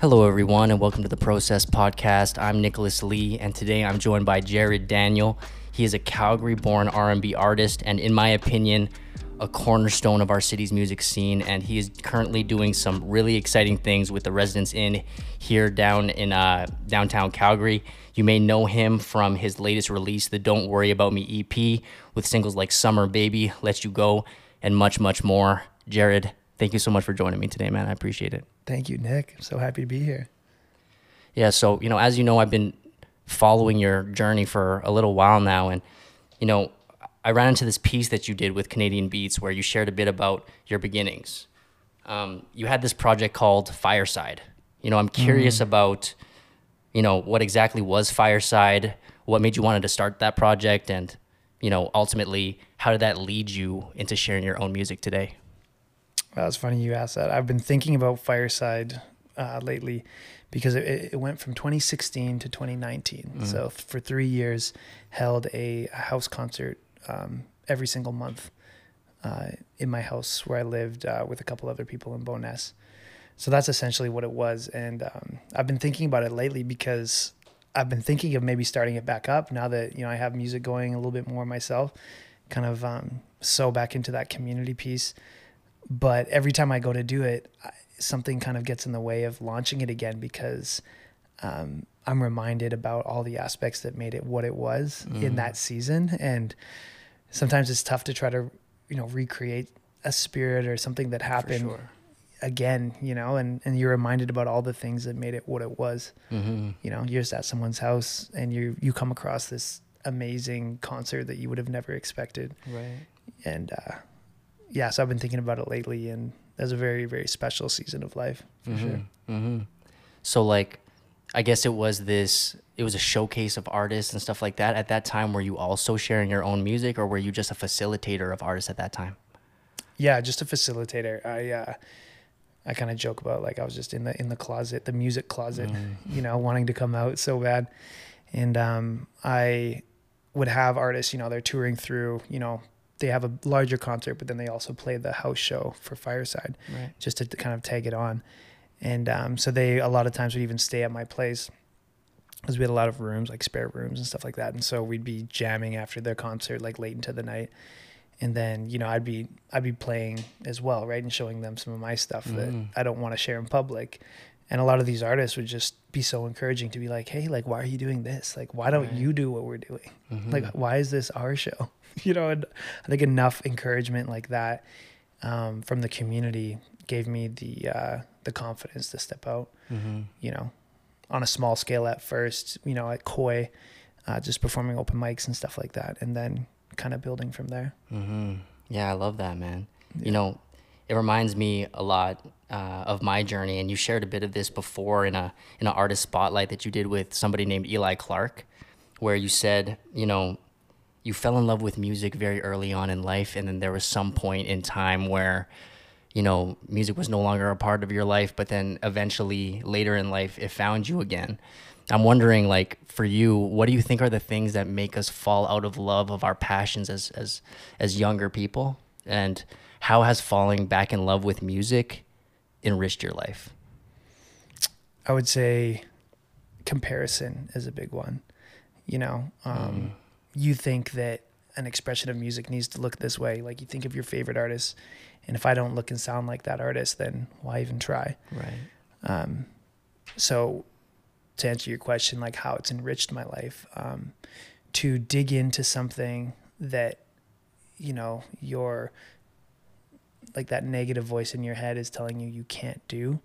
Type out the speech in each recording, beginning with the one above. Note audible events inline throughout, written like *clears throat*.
Hello, everyone, and welcome to the Process Podcast. I'm Nicholas Lee, and today I'm joined by Jared Daniel. He is a Calgary-born R&B artist, and in my opinion, a cornerstone of our city's music scene. And he is currently doing some really exciting things with the Residence Inn here down in uh, downtown Calgary. You may know him from his latest release, the "Don't Worry About Me" EP, with singles like "Summer Baby," "Let You Go," and much, much more. Jared, thank you so much for joining me today, man. I appreciate it. Thank you, Nick. I'm so happy to be here. Yeah, so you know, as you know, I've been following your journey for a little while now, and you know, I ran into this piece that you did with Canadian Beats where you shared a bit about your beginnings. Um, you had this project called Fireside. You know, I'm curious about, you know, what exactly was Fireside, what made you wanted to start that project, and you know, ultimately, how did that lead you into sharing your own music today? Well, it's funny you asked that. I've been thinking about Fireside uh, lately because it, it went from 2016 to 2019. So for three years, held a, house concert um, every single month uh, in my house where I lived uh, with a couple other people in Bowness. So that's essentially what it was. And um, I've been thinking about it lately because I've been thinking of maybe starting it back up now that you know I have music going a little bit more myself, kind of um, sew back into that community piece. But every time I go to do it, I, something kind of gets in the way of launching it again because um, I'm reminded about all the aspects that made it what it was in that season, and sometimes it's tough to try to you know recreate a spirit or something that happened sure. again, you know, and, and you're reminded about all the things that made it what it was. Mm-hmm. You know, you're just at someone's house and you you come across this amazing concert that you would have never expected. Right. And uh, yeah, so I've been thinking about it lately, and that's a very very special season of life for sure. Mm-hmm. So like, I guess it was this. It was a showcase of artists and stuff like that. At that time, were you also sharing your own music, or were you just a facilitator of artists at that time? Yeah, just a facilitator. I uh, I kind of joke about like I was just in the in the closet, the music closet, you know, wanting to come out so bad. And um, I would have artists, you know, they're touring through, you know, they have a larger concert, but then they also play the house show for Fireside, Right. just to kind of tag it on. And um, so they a lot of times would even stay at my place because we had a lot of rooms, like spare rooms and stuff like that. And so we'd be jamming after their concert, like late into the night. And then you know I'd be I'd be playing as well, right, and showing them some of my stuff that I don't want to share in public. And a lot of these artists would just be so encouraging to be like, "Hey, like, why are you doing this? Like, why don't you do what we're doing? Like, why is this our show? *laughs* you know?" And I think enough encouragement like that um, from the community gave me the uh, the confidence to step out. You know, on a small scale at first. You know, at Koi, uh, just performing open mics and stuff like that, and then kind of building from there. Mm-hmm. Yeah, I love that, man. You know, it reminds me a lot uh, of my journey, and you shared a bit of this before in a in an artist spotlight that you did with somebody named Eli Clark, where you said, you know, you fell in love with music very early on in life, and then there was some point in time where, you know, music was no longer a part of your life, but then eventually later in life it found you again. I'm wondering, like, for you, what do you think are the things that make us fall out of love of our passions as as as younger people, and how has falling back in love with music enriched your life? I would say comparison is a big one. You know, um, you think that an expression of music needs to look this way. Like you think of your favorite artist, and if I don't look and sound like that artist, then why even try? Right. So, to answer your question, like how it's enriched my life, um, to dig into something that, you know, your like that negative voice in your head is telling you you can't do,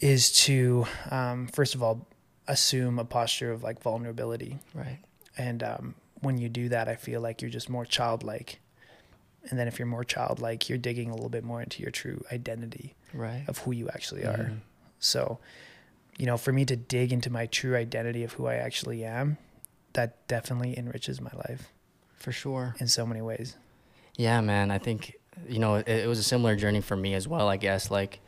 is to um, first of all assume a posture of like vulnerability, Right. and um, when you do that, I feel like you're just more childlike. And then if you're more childlike, you're digging a little bit more into your true identity Right. of who you actually are. So, you know, for me to dig into my true identity of who I actually am, that definitely enriches my life For sure. in so many ways. Yeah, man. I think you know it, it was a similar journey for me as well. I guess like,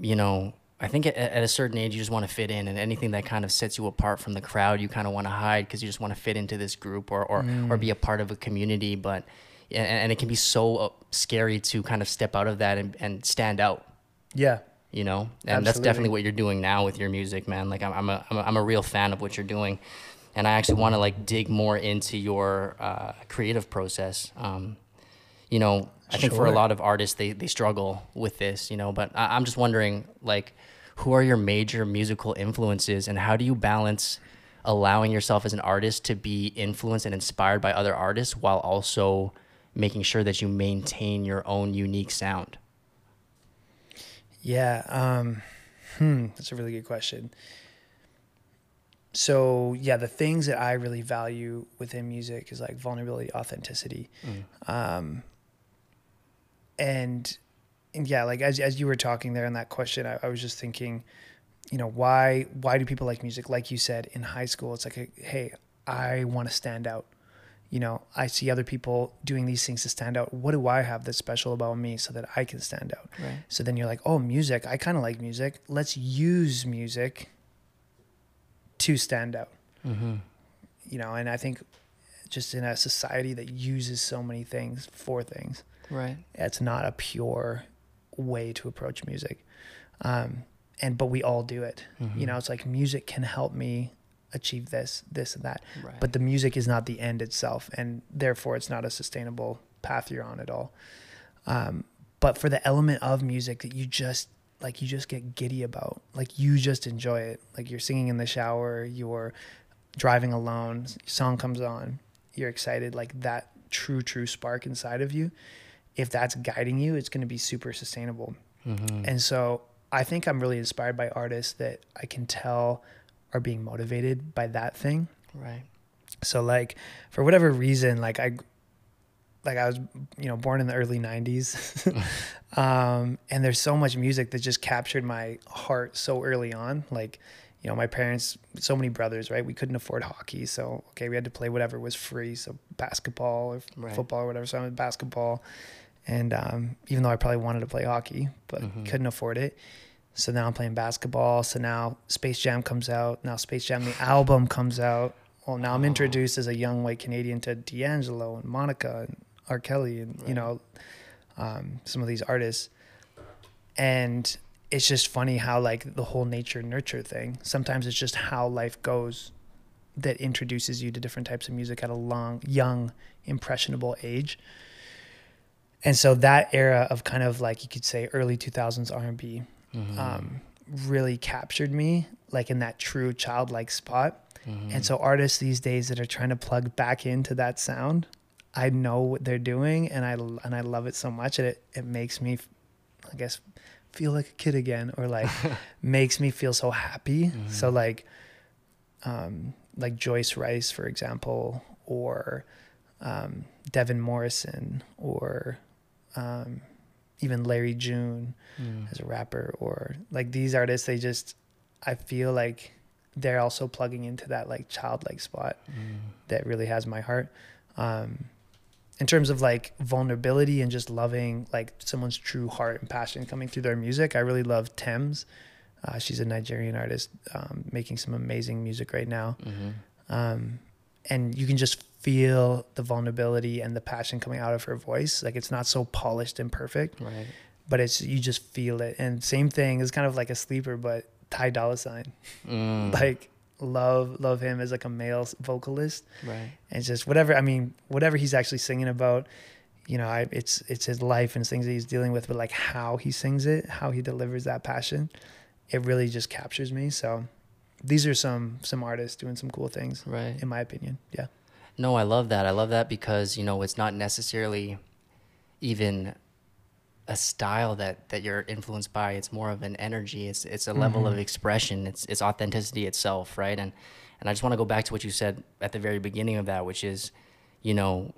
you know, I think at, at a certain age you just want to fit in, and anything that kind of sets you apart from the crowd, you kind of want to hide because you just want to fit into this group or or, or be a part of a community. But and, and it can be so uh, scary to kind of step out of that and, and stand out. Yeah. you know and that's definitely what you're doing now with your music man like i'm, I'm, a, I'm, a, I'm a real fan of what you're doing and i actually want to like dig more into your uh, creative process um, you know i think for a lot of artists they, they struggle with this you know but I, i'm just wondering like who are your major musical influences and how do you balance allowing yourself as an artist to be influenced and inspired by other artists while also making sure that you maintain your own unique sound Yeah. Um, hmm, that's a really good question. So yeah, the things that I really value within music is like vulnerability, authenticity, um, and and yeah, like as as you were talking there in that question, I, I was just thinking, you know, why why do people like music? Like you said in high school, it's like, a, hey, I want to stand out. You know, I see other people doing these things to stand out. What do I have that's special about me so that I can stand out? right So then you're like, oh, music. I kind of like music. Let's use music to stand out. mm-hmm. You know, and I think just in a society that uses so many things for things, right it's not a pure way to approach music. Um, and but we all do it. Mm-hmm. You know, it's like music can help me achieve this, this, and that. right But the music is not the end itself, and therefore it's not a sustainable path you're on at all. Um, but for the element of music that you just like, you just get giddy about, like you just enjoy it. Like you're singing in the shower, you're driving alone, song comes on, you're excited. Like that true, true spark inside of you. If that's guiding you, it's going to be super sustainable. mm-hmm. And so I think I'm really inspired by artists that I can tell are being motivated by that thing. right So like for whatever reason, like I like I was you know born in the early 90s. *laughs* um and there's so much music that just captured my heart so early on. Like you know, my parents, so many brothers, right? We couldn't afford hockey, so okay, we had to play whatever was free, so basketball or Right. football or whatever. So I went basketball, and um, even though I probably wanted to play hockey, but Mhm. couldn't afford it, so now I'm playing basketball. So now Space Jam comes out. Now Space Jam the album comes out. Well, now I'm introduced as a young white Canadian to D'Angelo and Monica and R. Kelly and you know um, some of these artists. And it's just funny how like the whole nature nurture thing. Sometimes it's just how life goes that introduces you to different types of music at a long, young, impressionable age. And so that era of kind of like you could say early 2000s R&B Mm-hmm. um, really captured me like in that true childlike spot. Mm-hmm. And so artists these days that are trying to plug back into that sound, I know what they're doing and I and I love it so much and it it makes me I guess feel like a kid again or like *laughs* makes me feel so happy. Mm-hmm. So like um like Joyce Wrice for example or um Devin Morrison or um even Larry June Mm. as a rapper or like these artists they just I feel like they're also plugging into that like childlike spot Mm. that really has my heart um in terms of like vulnerability and just loving like someone's true heart and passion coming through their music I really love Tems uh, she's a Nigerian artist um, making some amazing music right now Mm-hmm. um, and you can just feel the vulnerability and the passion coming out of her voice like it's not so polished and perfect Right. but it's you just feel it. And same thing is kind of like a sleeper, but Ty Dolla Sign, Mm. *laughs* like love love him as like a male vocalist, right. and it's just whatever. I mean, whatever he's actually singing about, you know, I, it's it's his life and things that he's dealing with, but like how he sings it, how he delivers that passion, it really just captures me. So these are some some artists doing some cool things, Right. in my opinion. Yeah. No, I love that. I love that because you know it's not necessarily even a style that that you're influenced by. It's more of an energy. It's it's a level of expression. It's it's authenticity itself, right? And and I just want to go back to what you said at the very beginning of that, which is, you know,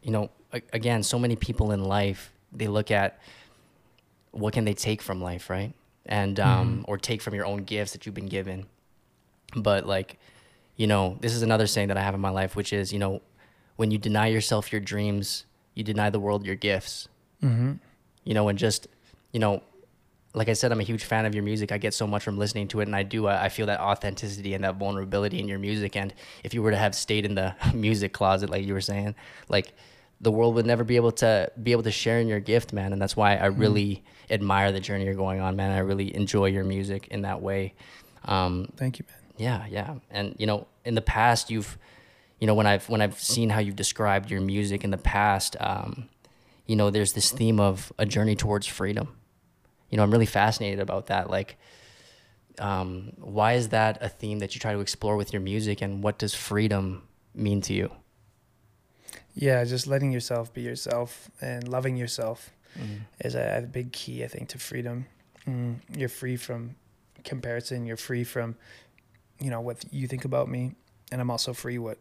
you know, a- again, so many people in life they look at what can they take from life, right? And um, or take from your own gifts that you've been given. But like, you know, this is another saying that I have in my life, which is, you know, when you deny yourself your dreams, you deny the world your gifts. Mm-hmm. You know, and just, you know, like I said, I'm a huge fan of your music. I get so much from listening to it, and I do. I, I feel that authenticity and that vulnerability in your music. And if you were to have stayed in the *laughs* music closet, like you were saying, like the world would never be able to be able to share in your gift, man. And that's why I Mm-hmm. really admire the journey you're going on, man. I really enjoy your music in that way. Um, Thank you, man. Yeah, yeah. And you know, in the past, you've, you know, when I've when I've seen how you've described your music in the past, um, you know, there's this theme of a journey towards freedom. You know, I'm really fascinated about that. Like, um, why is that a theme that you try to explore with your music, and what does freedom mean to you? Yeah, just letting yourself be yourself and loving yourself Mm-hmm. is a, a big key, I think, to freedom. Mm, you're free from comparison. You're free from, you know, what you think about me, and I'm also free what,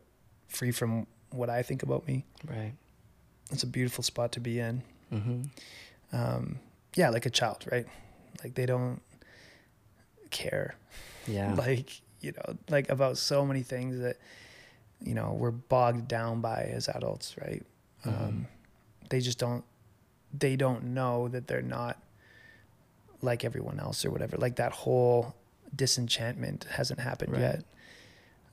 free from what I think about me. Right. It's a beautiful spot to be in. Mm-hmm. Um, yeah, like a child, right? Like they don't care, Yeah. *laughs* like you know, like about so many things that you know we're bogged down by as adults, right? Mhm. Um, they just don't they don't know that they're not like everyone else or whatever like that whole disenchantment hasn't happened Right. yet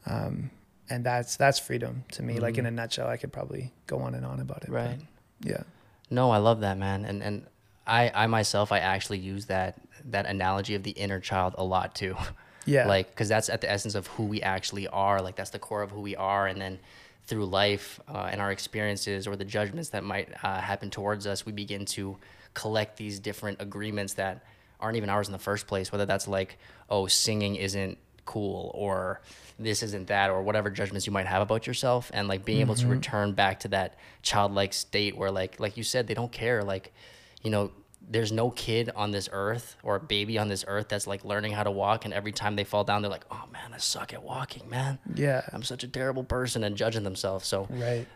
um and that's that's freedom to me like in Mhm. a nutshell i could probably go on and on about it but right. yeah No, I love that, man. And and I I myself I actually use that that analogy of the inner child a lot too. *laughs* yeah like because that's at the essence of who we actually are like that's the core of who we are and then through life uh, and our experiences or the judgments that might uh, happen towards us we begin to collect these different agreements that aren't even ours in the first place whether that's like oh singing isn't cool or this isn't that or whatever judgments you might have about yourself. And like being able to mm-hmm. return back to that childlike state where like like you said they don't care. Like you know there's no kid on this earth or a baby on this earth that's like learning how to walk and every time they fall down they're like oh man i suck at walking man. Yeah. I'm such a terrible person and judging themselves. So right.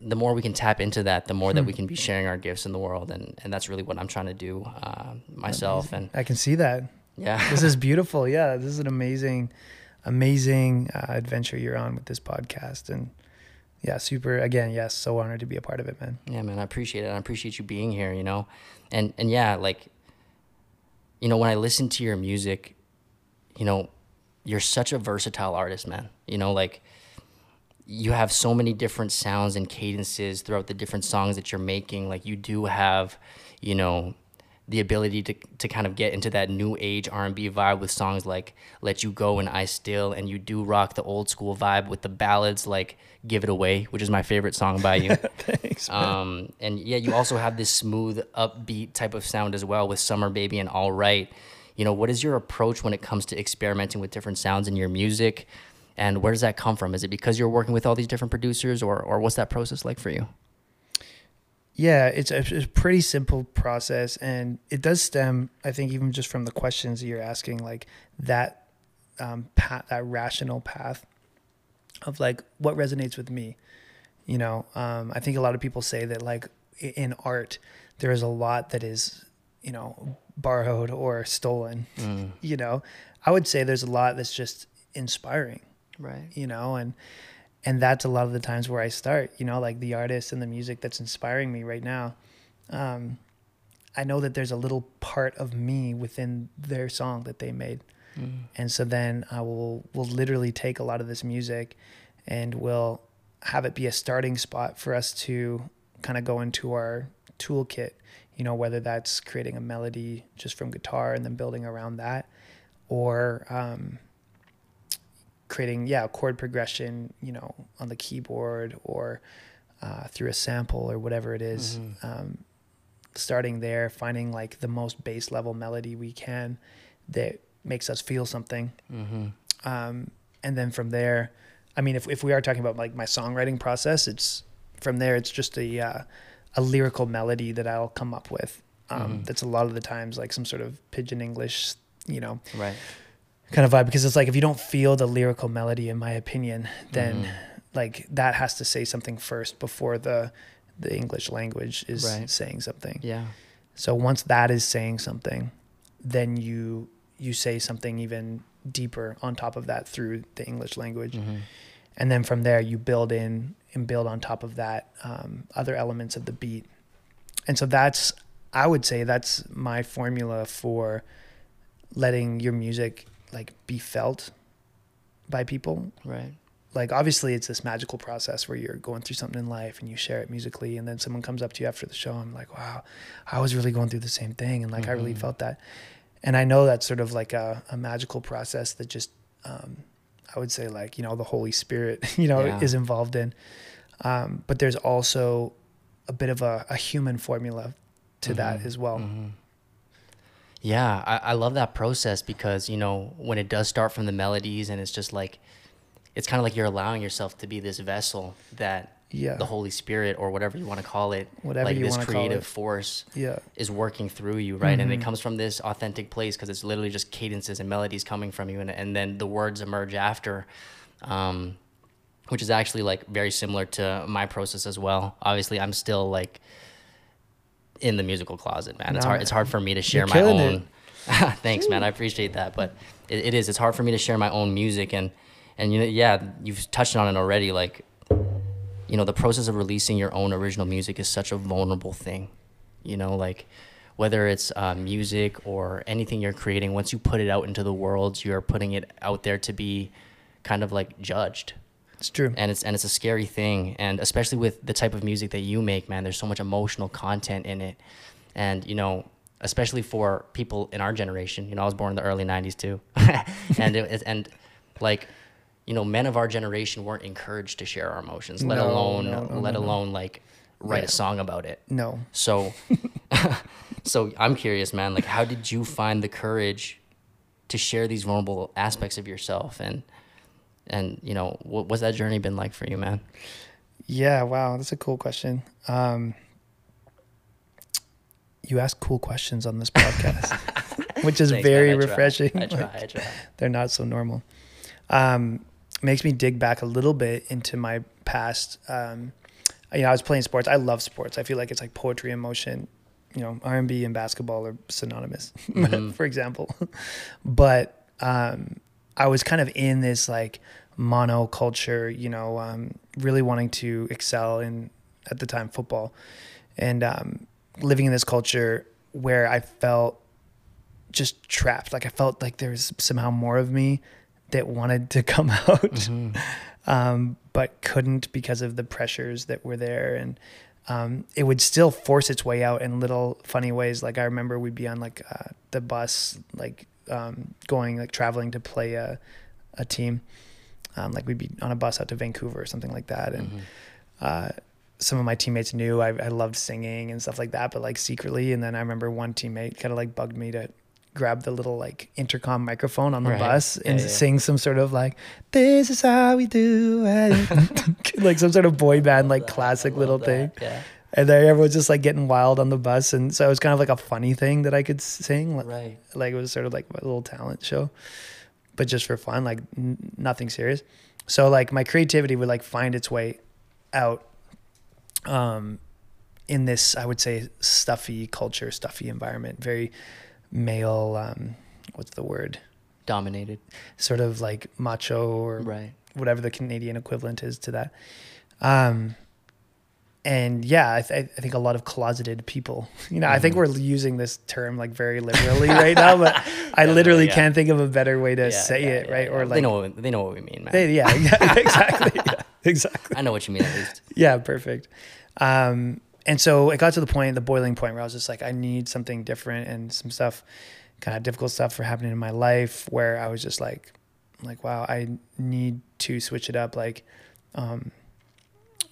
the more we can tap into that the more that we can be sharing our gifts in the world and and that's really what i'm trying to do uh, myself and i can see that. Yeah. This is *laughs* beautiful. Yeah this is an amazing amazing uh, adventure you're on with this podcast and yeah super again yes so honored to be a part of it man. Yeah, man, I appreciate it. I appreciate you being here, you know. And and yeah, like you know, when I listen to your music, you know, you're such a versatile artist, man. You know, like you have so many different sounds and cadences throughout the different songs that you're making. Like you do have, you know, the ability to to kind of get into that new age R&B vibe with songs like Let You Go and I Still and you do rock the old school vibe with the ballads like Give It Away, which is my favorite song by you. *laughs* thanks Um, and yeah, you also have this smooth, upbeat type of sound as well with Summer Baby and All Right. You know, what is your approach when it comes to experimenting with different sounds in your music? And where does that come from? Is it because you're working with all these different producers, or, or what's that process like for you? Yeah, it's a, it's a pretty simple process, and it does stem, I think, even just from the questions that you're asking, like that um, path, that rational path of like what resonates with me. You know, um, I think a lot of people say that like in art, there is a lot that is, you know, borrowed or stolen. Mm, You know, I would say there's a lot that's just inspiring right. you know and and that's a lot of the times where i start you know like the artist and the music that's inspiring me right now um i know that there's a little part of me within their song that they made. Mm, and so then i will will literally take a lot of this music and we'll have it be a starting spot for us to kind of go into our toolkit you know whether that's creating a melody just from guitar and then building around that or um, creating yeah a chord progression you know on the keyboard or uh, through a sample or whatever it is. Mhm. Um, starting there finding like the most base level melody we can that makes us feel something Mm-hmm. um, and then from there i mean if, if we are talking about like my songwriting process it's from there it's just a uh, a lyrical melody that i'll come up with um, Mhm. that's a lot of the times like some sort of pigeon english you know Right. Kind of vibe because it's like if you don't feel the lyrical melody in my opinion then Mhm. like that has to say something first before the the english language is Right. saying something Yeah. so once that is saying something then you you say something even deeper on top of that through the english language Mm-hmm. and then from there you build in and build on top of that um, other elements of the beat and so that's i would say that's my formula for letting your music like be felt by people Right. like obviously it's this magical process where you're going through something in life and you share it musically and then someone comes up to you after the show and I'm like wow I was really going through the same thing and like mm-hmm. I really mm-hmm. felt that and I know that's sort of like a, a magical process that just um, I would say like you know the Holy Spirit *laughs* you know yeah. is involved in um, but there's also a bit of a, a human formula to mm-hmm. that as well mm-hmm. Yeah I, I love that process because you know when it does start from the melodies and it's just like it's kind of like you're allowing yourself to be this vessel that yeah. the Holy Spirit or whatever you want to call it, whatever like this creative force, yeah. is working through you, right? Mm-hmm. And it mm-hmm. comes from this authentic place because it's literally just cadences and melodies coming from you, and and then the words emerge after, um, which is actually like very similar to my process as well. Obviously, I'm still like in the musical closet, man. It's hard. It's hard for me to share my own. *laughs* Thanks, man. I appreciate that, but it, it is. It's hard for me to share my own music and and you know, yeah, you've touched on it already. Like, you know, the process of releasing your own original music is such a vulnerable thing. You know, like whether it's uh, music or anything you're creating, once you put it out into the world, you're putting it out there to be kind of like judged. It's true. And it's and it's a scary thing. And especially with the type of music that you make, man, there's so much emotional content in it. And, you know, especially for people in our generation, you know, I was born in the early 90s too. *laughs* and it, and like you know, men of our generation weren't encouraged to share our emotions, let no, alone no, no, let alone like write yeah. a song about it. No. So *laughs* so I'm curious, man, like how did you find the courage to share these vulnerable aspects of yourself and and you know, what, what's that journey been like for you, man? Yeah, wow, that's a cool question. Um you ask cool questions on this podcast, *laughs* which is Thanks, very I refreshing. I try, like, I try. They're not so normal. Um, makes me dig back a little bit into my past. Um, you know, I was playing sports. I love sports. I feel like it's like poetry in motion. You know, R and B and basketball are synonymous, *laughs* mm-hmm. for example. *laughs* but um, I was kind of in this like mono culture. You know, um, really wanting to excel in at the time football, and um, living in this culture where I felt just trapped. Like I felt like there was somehow more of me that wanted to *laughs* come out, mm-hmm. um, but couldn't because of the pressures that were there. And um, it would still force its way out in little funny ways. Like I remember we'd be on like uh, the bus, like um, going like traveling to play a, a team. Um, like we'd be on a bus out to Vancouver or something like that, and mm-hmm. uh, some of my teammates knew I, I loved singing and stuff like that, but like secretly. And then I remember one teammate kind of like bugged me to grab the little like intercom microphone on the right. bus and yeah, yeah. sing some sort of like "This is how we do it," *laughs* like some sort of boy band like classic little that. thing. Yeah. And then everyone's just like getting wild on the bus, and so it was kind of like a funny thing that I could sing. Right. Like it was sort of like a little talent show, but just for fun, like n- nothing serious. So like my creativity would like find its way out um in this I would say stuffy culture, stuffy environment, very male um, what's the word dominated sort of like macho or right. whatever the canadian equivalent is to that um, and yeah I, th- I, think a lot of closeted people *laughs* you know mm-hmm. i think mm-hmm. we're using this term like very *laughs* liberally right now but *laughs* i literally yeah. can't think of a better way to yeah, say yeah, it right or like they know what, they know what we mean man. They, yeah, exactly exactly i know what you mean at least yeah perfect um, and so it got to the point, the boiling point where I was just like, I need something different and some stuff, kind of difficult stuff for happening in my life where I was just like, like, wow, I need to switch it up. Like, um,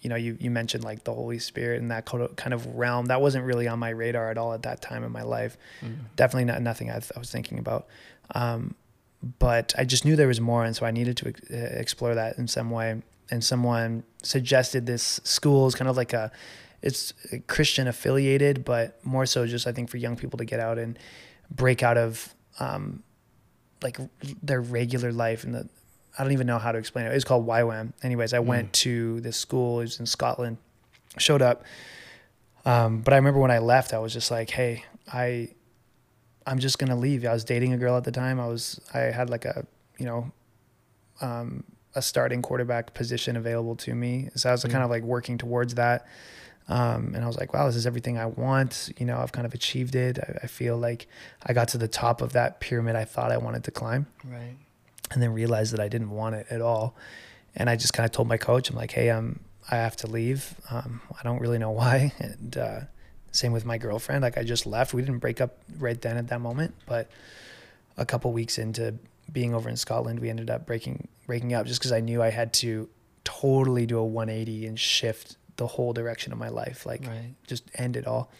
you know, you, you mentioned like the Holy Spirit and that kind of realm that wasn't really on my radar at all at that time in my life. Mm-hmm. Definitely not nothing I, th- I was thinking about. Um, but I just knew there was more. And so I needed to ex- explore that in some way. And someone suggested this school is kind of like a, it's Christian affiliated, but more so just I think for young people to get out and break out of um, like their regular life and the I don't even know how to explain it. It's called YWAM. Anyways, I mm. went to this school. It was in Scotland. Showed up, um, but I remember when I left, I was just like, "Hey, I, I'm just gonna leave." I was dating a girl at the time. I was I had like a you know, um, a starting quarterback position available to me. So I was mm. kind of like working towards that. Um, and I was like, wow, this is everything I want. You know, I've kind of achieved it. I, I, feel like I got to the top of that pyramid I thought I wanted to climb. Right. And then realized that I didn't want it at all. and I just kind of told my coach, I'm like, hey, um, I have to leave. Um, I don't really know *laughs* why. And uh, same with my girlfriend. Like I just left. We didn't break up right then at that moment, but a couple weeks into being over in Scotland, we ended up breaking breaking up just because I knew I had to totally do a 180 and shift the whole direction of my life, like Right. just end it all.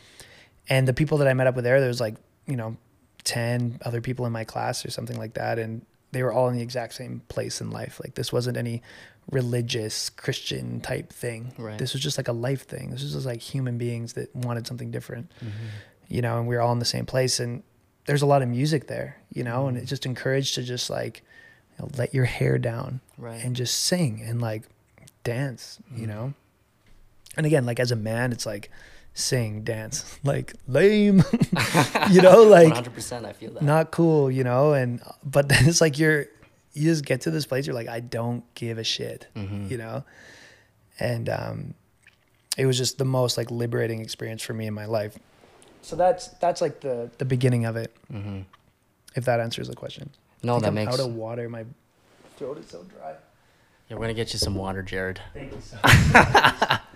And the people that I met up with there, there was like you know, ten other people in my class or something like that, and they were all in the exact same place in life. Like this wasn't any religious Christian type thing. Right. This was just like a life thing. This was just like human beings that wanted something different Mm-hmm. you know, and we were all in the same place. And there's a lot of music there, you know, Mm-hmm. and it just encouraged to just like you know, let your hair down Right. and just sing and like dance, Mm-hmm. you know. And again, like as a man, it's like sing, dance, *laughs* like lame, *laughs* you know, *laughs* like 100%. I feel that. not cool, you know. And but then it's like you're you just get to this place, you're like, I don't give a shit, Mhm. you know. And um, it was just the most like liberating experience for me in my life. So that's that's like the the beginning of it. hmm If that answers the question. No, that I'm makes. out of water. My throat is so dry. Yeah, we're gonna get you some water, Jared. Thank you so.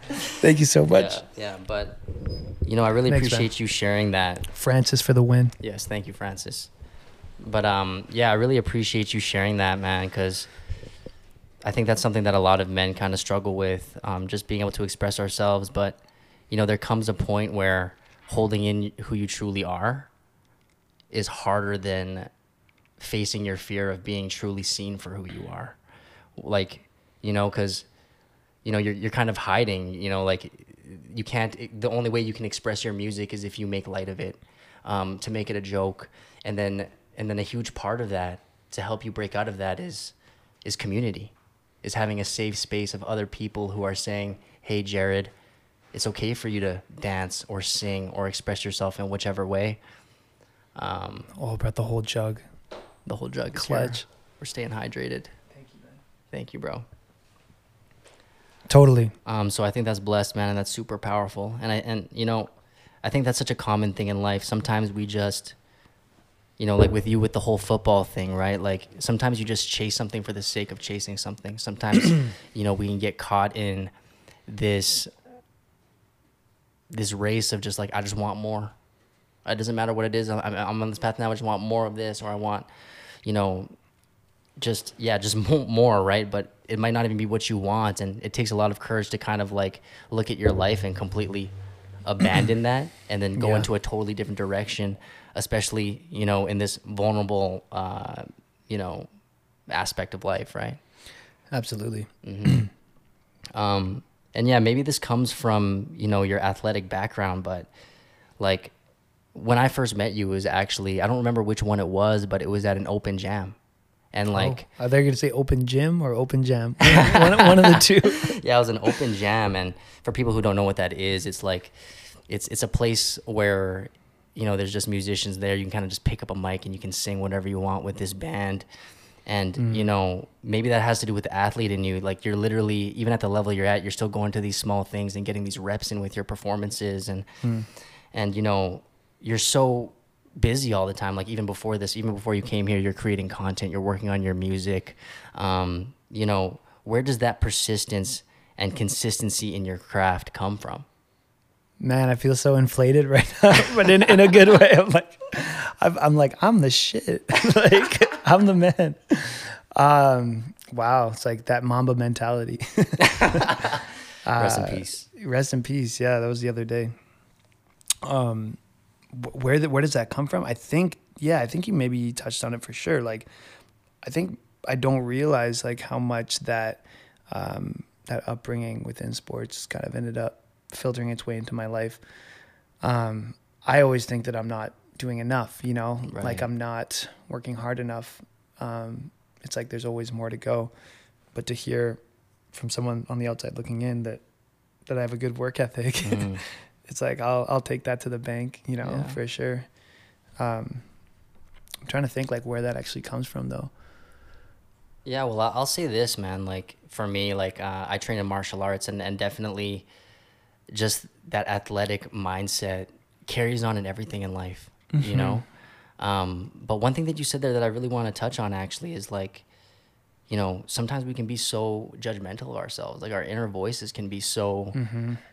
Thank you so much, Yeah, yeah, but you know, I really Thanks, man. appreciate you sharing that. Francis, for the win. Yes, thank you, Francis. But um, yeah, I really appreciate you sharing that, man, because I think that's something that a lot of men kind of struggle with, um, just being able to express ourselves. But you know, there comes a point where holding in who you truly are is harder than facing your fear of being truly seen for who you are. Like, you know, because you know you're you're kind of hiding. You know, like you can't. The only way you can express your music is if you make light of it, um, to make it a joke, and then and then a huge part of that to help you break out of that is is community, is having a safe space of other people who are saying, "Hey, Jared." It's okay for you to dance or sing or express yourself in whichever way. Um, Oh, I brought the whole jug. the whole jug. Clutch. We're staying hydrated. Thank you, man. Thank you, bro. Totally. Um, so I think that's blessed, man, and that's super powerful. And I and you know, I think that's such a common thing in life. Sometimes we just, you know, like with you with the whole football thing, right? Like sometimes you just chase something for the sake of chasing something. Sometimes, *clears throat* you know, we can get caught in this this race of just like I just want more. It doesn't matter what it is. I'm, I'm on this path now. I just want more of this, or I want, you know, just yeah, just *laughs* more, more, right? But it might not even be what you want, and it takes a lot of courage to kind of like look at your life and completely *clears throat* abandon that, and then go Yeah. into a totally different direction, especially you know in this vulnerable, uh, you know, aspect of life, right? Absolutely. mm-hmm. *clears throat* Um, and yeah, maybe this comes from you know your athletic background, but like when I first met you, it was actually I don't remember which one it was, but it was at an open jam, and oh, like. oh, are they going to say open gym or open jam? *laughs* one, one of the two. yeah, it was an open jam, and for people who don't know what that is, it's like it's it's a place where you know there's just musicians there. You can kind of just pick up a mic and you can sing whatever you want with this band, and mm. you know maybe that has to do with the athlete in you. Like you're literally even at the level you're at, you're still going to these small things and getting these reps in with your performances, and mm. and you know you're so busy all the time like even before this even before you came here you're creating content you're working on your music um, you know where does that persistence and consistency in your craft come from Man, I feel so inflated right now, *laughs* but in, in a good way. I'm like, I'm, I'm like, I'm the shit. *laughs* like, I'm the man. Um, wow, it's like that Mamba mentality. *laughs* rest in Uh, peace Rest in peace. Yeah, that was the other day. Um, where the, where does that come from? I think, yeah, I think you maybe touched on it for sure. Like, I think I don't realize like how much that um, that upbringing within sports kind of ended up filtering its way into my life. Um, I always think that I'm not doing enough. You know, Right. like I'm not working hard enough. Um, it's like there's always more to go. But to hear from someone on the outside looking in that that I have a good work ethic, Mhm. *laughs* it's like I'll I'll take that to the bank, you know, Yeah. for sure. Um, I'm trying to think like where that actually comes from though. Yeah, well, I'll say this, man. Like for me, like uh, I train in martial arts, and and definitely, just that athletic mindset carries on in everything in life. You know, um, but one thing that you said there that I really want to touch on actually is like, you know, sometimes we can be so judgmental of ourselves. Like our inner voices can be so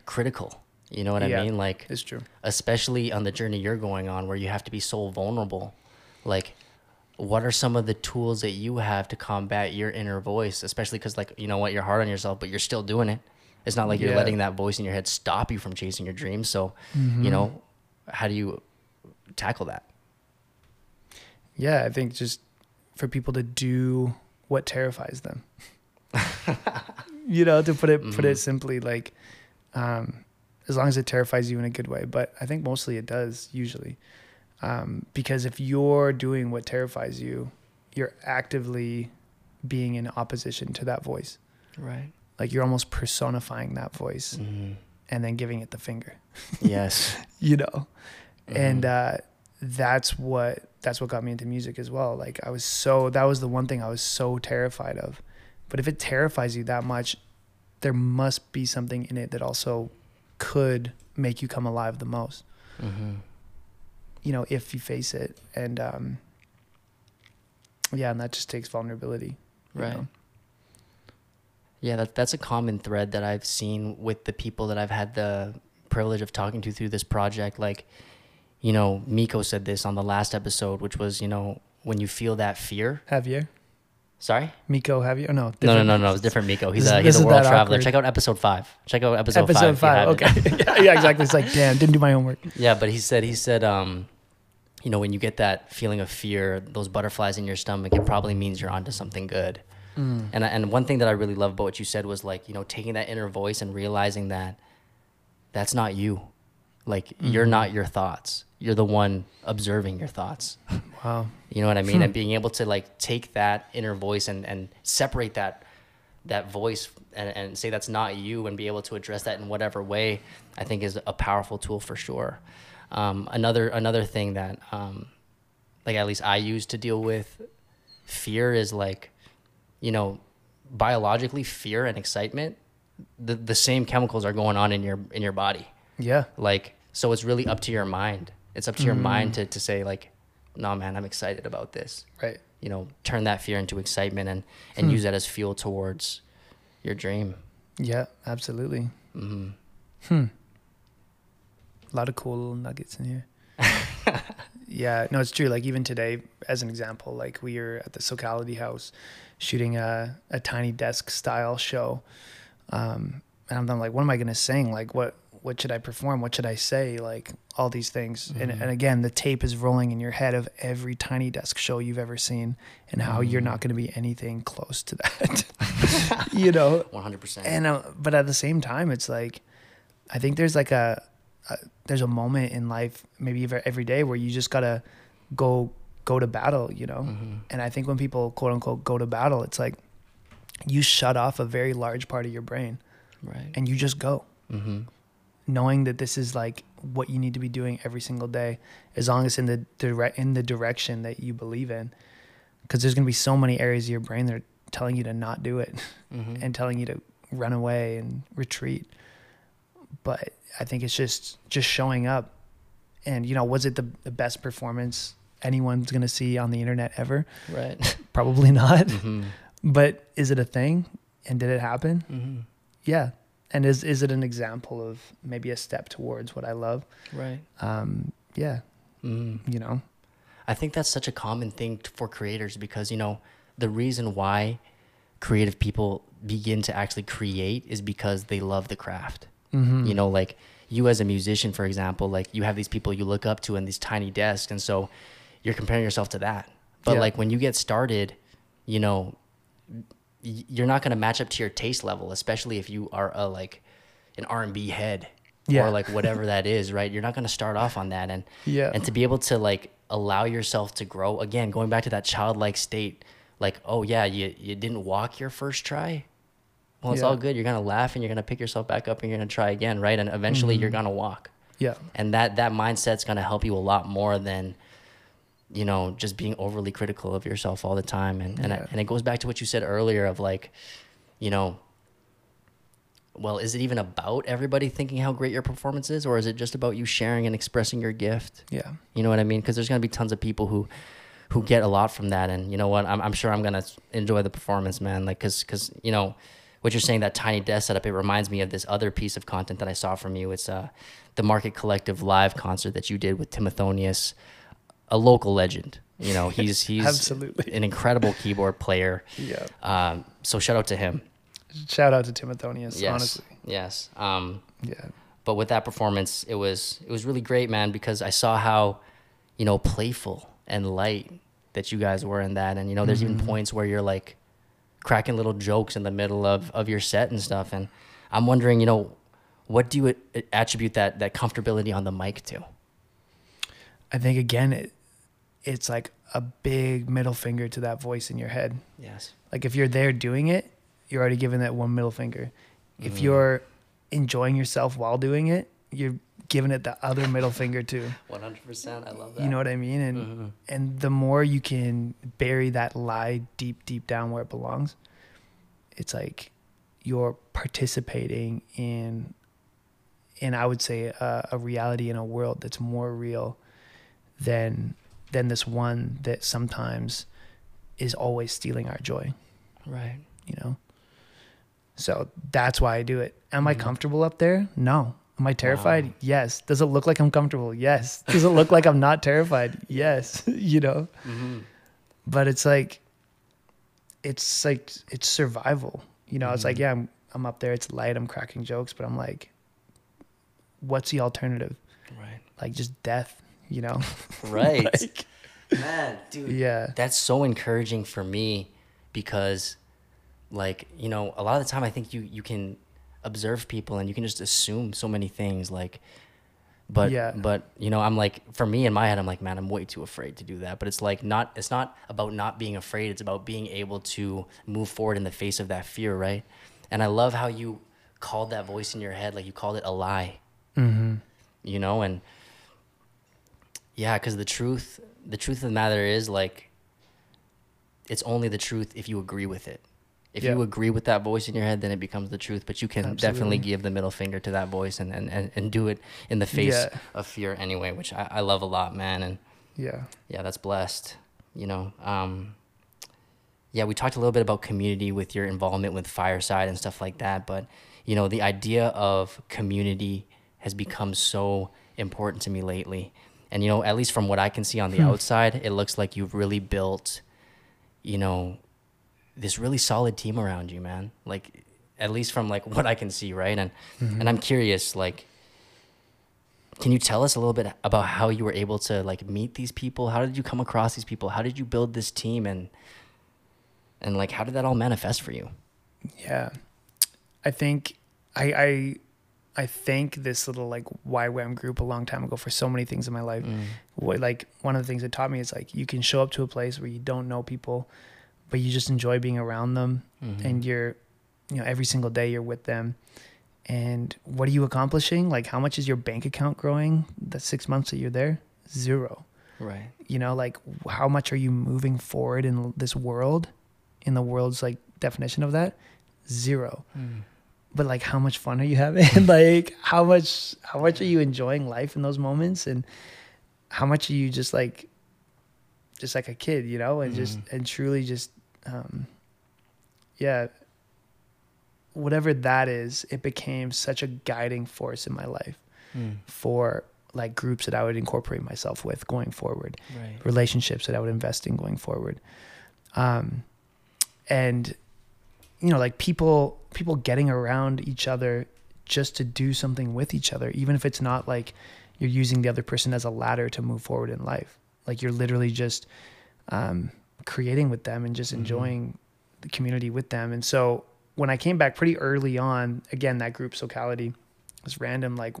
critical. You know what Mm-hmm. Yeah. I mean? Like It's true. especially on the journey you're going on where you have to be so vulnerable like what are some of the tools that you have to combat your inner voice especially because like you know what you're hard on yourself but you're still doing it it's not like you're Yeah. letting that voice in your head stop you from chasing your dreams so Mm-hmm. you know how do you tackle that Yeah, I think just for people to do what terrifies them. *laughs* you know, to put it put Mm-hmm. it simply, like um, as long as it terrifies you in a good way. But I think mostly it does usually, um, because if you're doing what terrifies you, you're actively being in opposition to that voice. right Like you're almost personifying that voice mm-hmm. and then giving it the finger. *laughs* yes you know and Mhm. uh that's what that's what got me into music as well like i was so that was the one thing i was so terrified of but if it terrifies you that much there must be something in it that also could make you come alive the most mm-hmm. you know if you face it and um yeah and that just takes vulnerability right know? Yeah, that, that's a common thread that I've seen with the people that I've had the privilege of talking to through this project. Like, you know, Miko said this on the last episode, which was, you know, when you feel that fear. have you Sorry? miko have you oh no No, no, no, no. It's different Miko. He's a, he's a world traveler. Check out episode five. Check out episode, episode five. if five, okay *laughs* yeah, yeah exactly it's like *laughs* damn didn't do my homework Yeah, but he said he said um, you know, when you get that feeling of fear, those butterflies in your stomach, it probably means you're onto something good. Mm. And and one thing that I really love about what you said was like, you know, taking that inner voice and realizing that that's not you. Like you're not your thoughts. You're the one observing your thoughts. wow You know what I mean? And being able to like take that inner voice and, and separate that that voice and, and say that's not you and be able to address that in whatever way, I think is a powerful tool for sure. Um, another another thing that um, like at least I use to deal with fear is like, you know, biologically fear and excitement, the, the same chemicals are going on in your in your body yeah like so it's really up to your mind it's up to your mind to, to say like no man i'm excited about this right you know turn that fear into excitement and and use that as fuel towards your dream Yeah, absolutely. hmm Hmm. A lot of cool little nuggets in here. *laughs* yeah, no, it's true. Like even today, as an example, like we are at the Socality House shooting a, a tiny desk style show. Um, and I'm, I'm like, what am I going to sing? Like, what, what should I perform? What should I say? Like all these things. And, Mhm. and again, the tape is rolling in your head of every tiny desk show you've ever seen and how you're not going to be anything close to that, *laughs* you know? 100% and uh, but at the same time it's like i think there's like a, a there's a moment in life maybe every day where you just gotta go go to battle you know Mhm. and i think when people quote unquote go to battle it's like you shut off a very large part of your brain right and you just go hmm knowing that this is like what you need to be doing every single day as long as in the direct in the direction that you believe in because there's going to be so many areas of your brain that are telling you to not do it hmm and telling you to run away and retreat. But I think it's just just showing up. And you know, was it the, the best performance anyone's gonna see on the internet ever? right *laughs* Probably not. hmm But is it a thing? And did it happen? hmm Yeah. And is is it an example of maybe a step towards what I love? right Um, yeah, hmm you know. I think that's such a common thing t- for creators because you know the reason why creative people begin to actually create is because they love the craft. Mm-hmm. You know, like you as a musician, for example, like you have these people you look up to in these tiny desks, and so you're comparing yourself to that. But Yeah. like when you get started, you know, y- you're not gonna match up to your taste level, especially if you are a like an R and B head Yeah. or like whatever that is, right? You're not gonna start off on that, and Yeah. and to be able to like allow yourself to grow again, going back to that childlike state, like oh yeah, you you didn't walk your first try. Well, it's Yeah. all good. You're gonna laugh and you're gonna pick yourself back up and you're gonna try again, right? And eventually you're Mm-hmm. gonna walk. Yeah. And that that mindset's gonna help you a lot more than you know just being overly critical of yourself all the time. And and, I- and it goes back to what you said earlier of like, you know. Well, is it even about everybody thinking how great your performance is, or is it just about you sharing and expressing your gift? Yeah. You know what I mean? Because there's gonna be tons of people who who get a lot from that. And you know what? I'm, I'm sure I'm gonna enjoy the performance, man. Like, cause, cause you know, what you're saying that tiny desk setup, it reminds me of this other piece of content that I saw from you. It's uh, the Market Collective live concert that you did with Timothonius, a local legend. You know, *laughs* he's he's Absolutely. an incredible keyboard player. Yeah. Um, so shout out to him. Shout out to Timothonius, Yes, honestly. yes. Um, Yeah. but with that performance, it was it was really great, man, because I saw how, you know, playful and light that you guys were in that, and you know, there's even points where you're like cracking little jokes in the middle of of your set and stuff, and I'm wondering, you know, what do you attribute that that comfortability on the mic to? I think again it it's like a big middle finger to that voice in your head. Yes. Like if you're there doing it, you're already giving that one middle finger. If Mhm. you're enjoying yourself while doing it, you're giving it the other middle *laughs* finger too. 100%. I love that. You know what I mean? And Mhm. and the more you can bury that lie deep deep down where it belongs, it's like you're participating in in I would say a, a reality in a world that's more real than than this one that sometimes is always stealing our joy, Right. you know? So that's why I do it. Am I Mhm. comfortable up there? No. Am I terrified? Wow. Yes. Does it look like I'm comfortable? Yes. Does it look like I'm not terrified? Yes. *laughs* you know? Mm-hmm. But it's like it's like it's survival. You know, it's like, Mhm. yeah, I'm I'm up there, it's light, I'm cracking jokes, but I'm like, what's the alternative? Right. Like just death, you know? *laughs* Right. Like, Man, dude. yeah. that's so encouraging for me because like you know a lot of the time i think you you can observe people and you can just assume so many things like but Yeah. but you know i'm like for me in my head i'm like man i'm way too afraid to do that but it's like not it's not about not being afraid it's about being able to move forward in the face of that fear right and i love how you called that voice in your head like you called it a lie Mm-hmm. you know and yeah because the truth the truth of the matter is like it's only the truth if you agree with it if you agree with that voice in your head then it becomes the truth but you can definitely give the middle finger to that voice and, and, and, and do it in the face Yeah. of fear anyway which I, I love a lot man and Yeah. yeah that's blessed you know um, yeah we talked a little bit about community with your involvement with fireside and stuff like that but you know the idea of community has become so important to me lately and you know at least from what i can see on the Hmm. outside it looks like you've really built you know this really solid team around you man like at least from like *laughs* what i can see right and Mm-hmm. and i'm curious like can you tell us a little bit about how you were able to like meet these people how did you come across these people how did you build this team and and like how did that all manifest for you Yeah. I think I I I thank this little like YWAM group a long time ago for so many things in my life. What like one of the things it taught me is like you can show up to a place where you don't know people, but you just enjoy being around them Mhm. and you're you know every single day you're with them. And what are you accomplishing? Like how much is your bank account growing the six months that you're there? Zero. Right. You know like how much are you moving forward in this world? In the world's like definition of that? Zero but like how much fun are you having? *laughs* Like how much how much are you enjoying life in those moments? And how much are you just like just like a kid you know? And just and truly just um yeah whatever that is it became such a guiding force in my life for like groups that i would incorporate myself with going forward right. relationships that I would invest in going forward. Um, and you know, like people people getting around each other just to do something with each other, even if it's not like you're using the other person as a ladder to move forward in life. Like you're literally just um, creating with them and just Mhm. enjoying the community with them. And so when I came back pretty early on, again, that group Socality was random, like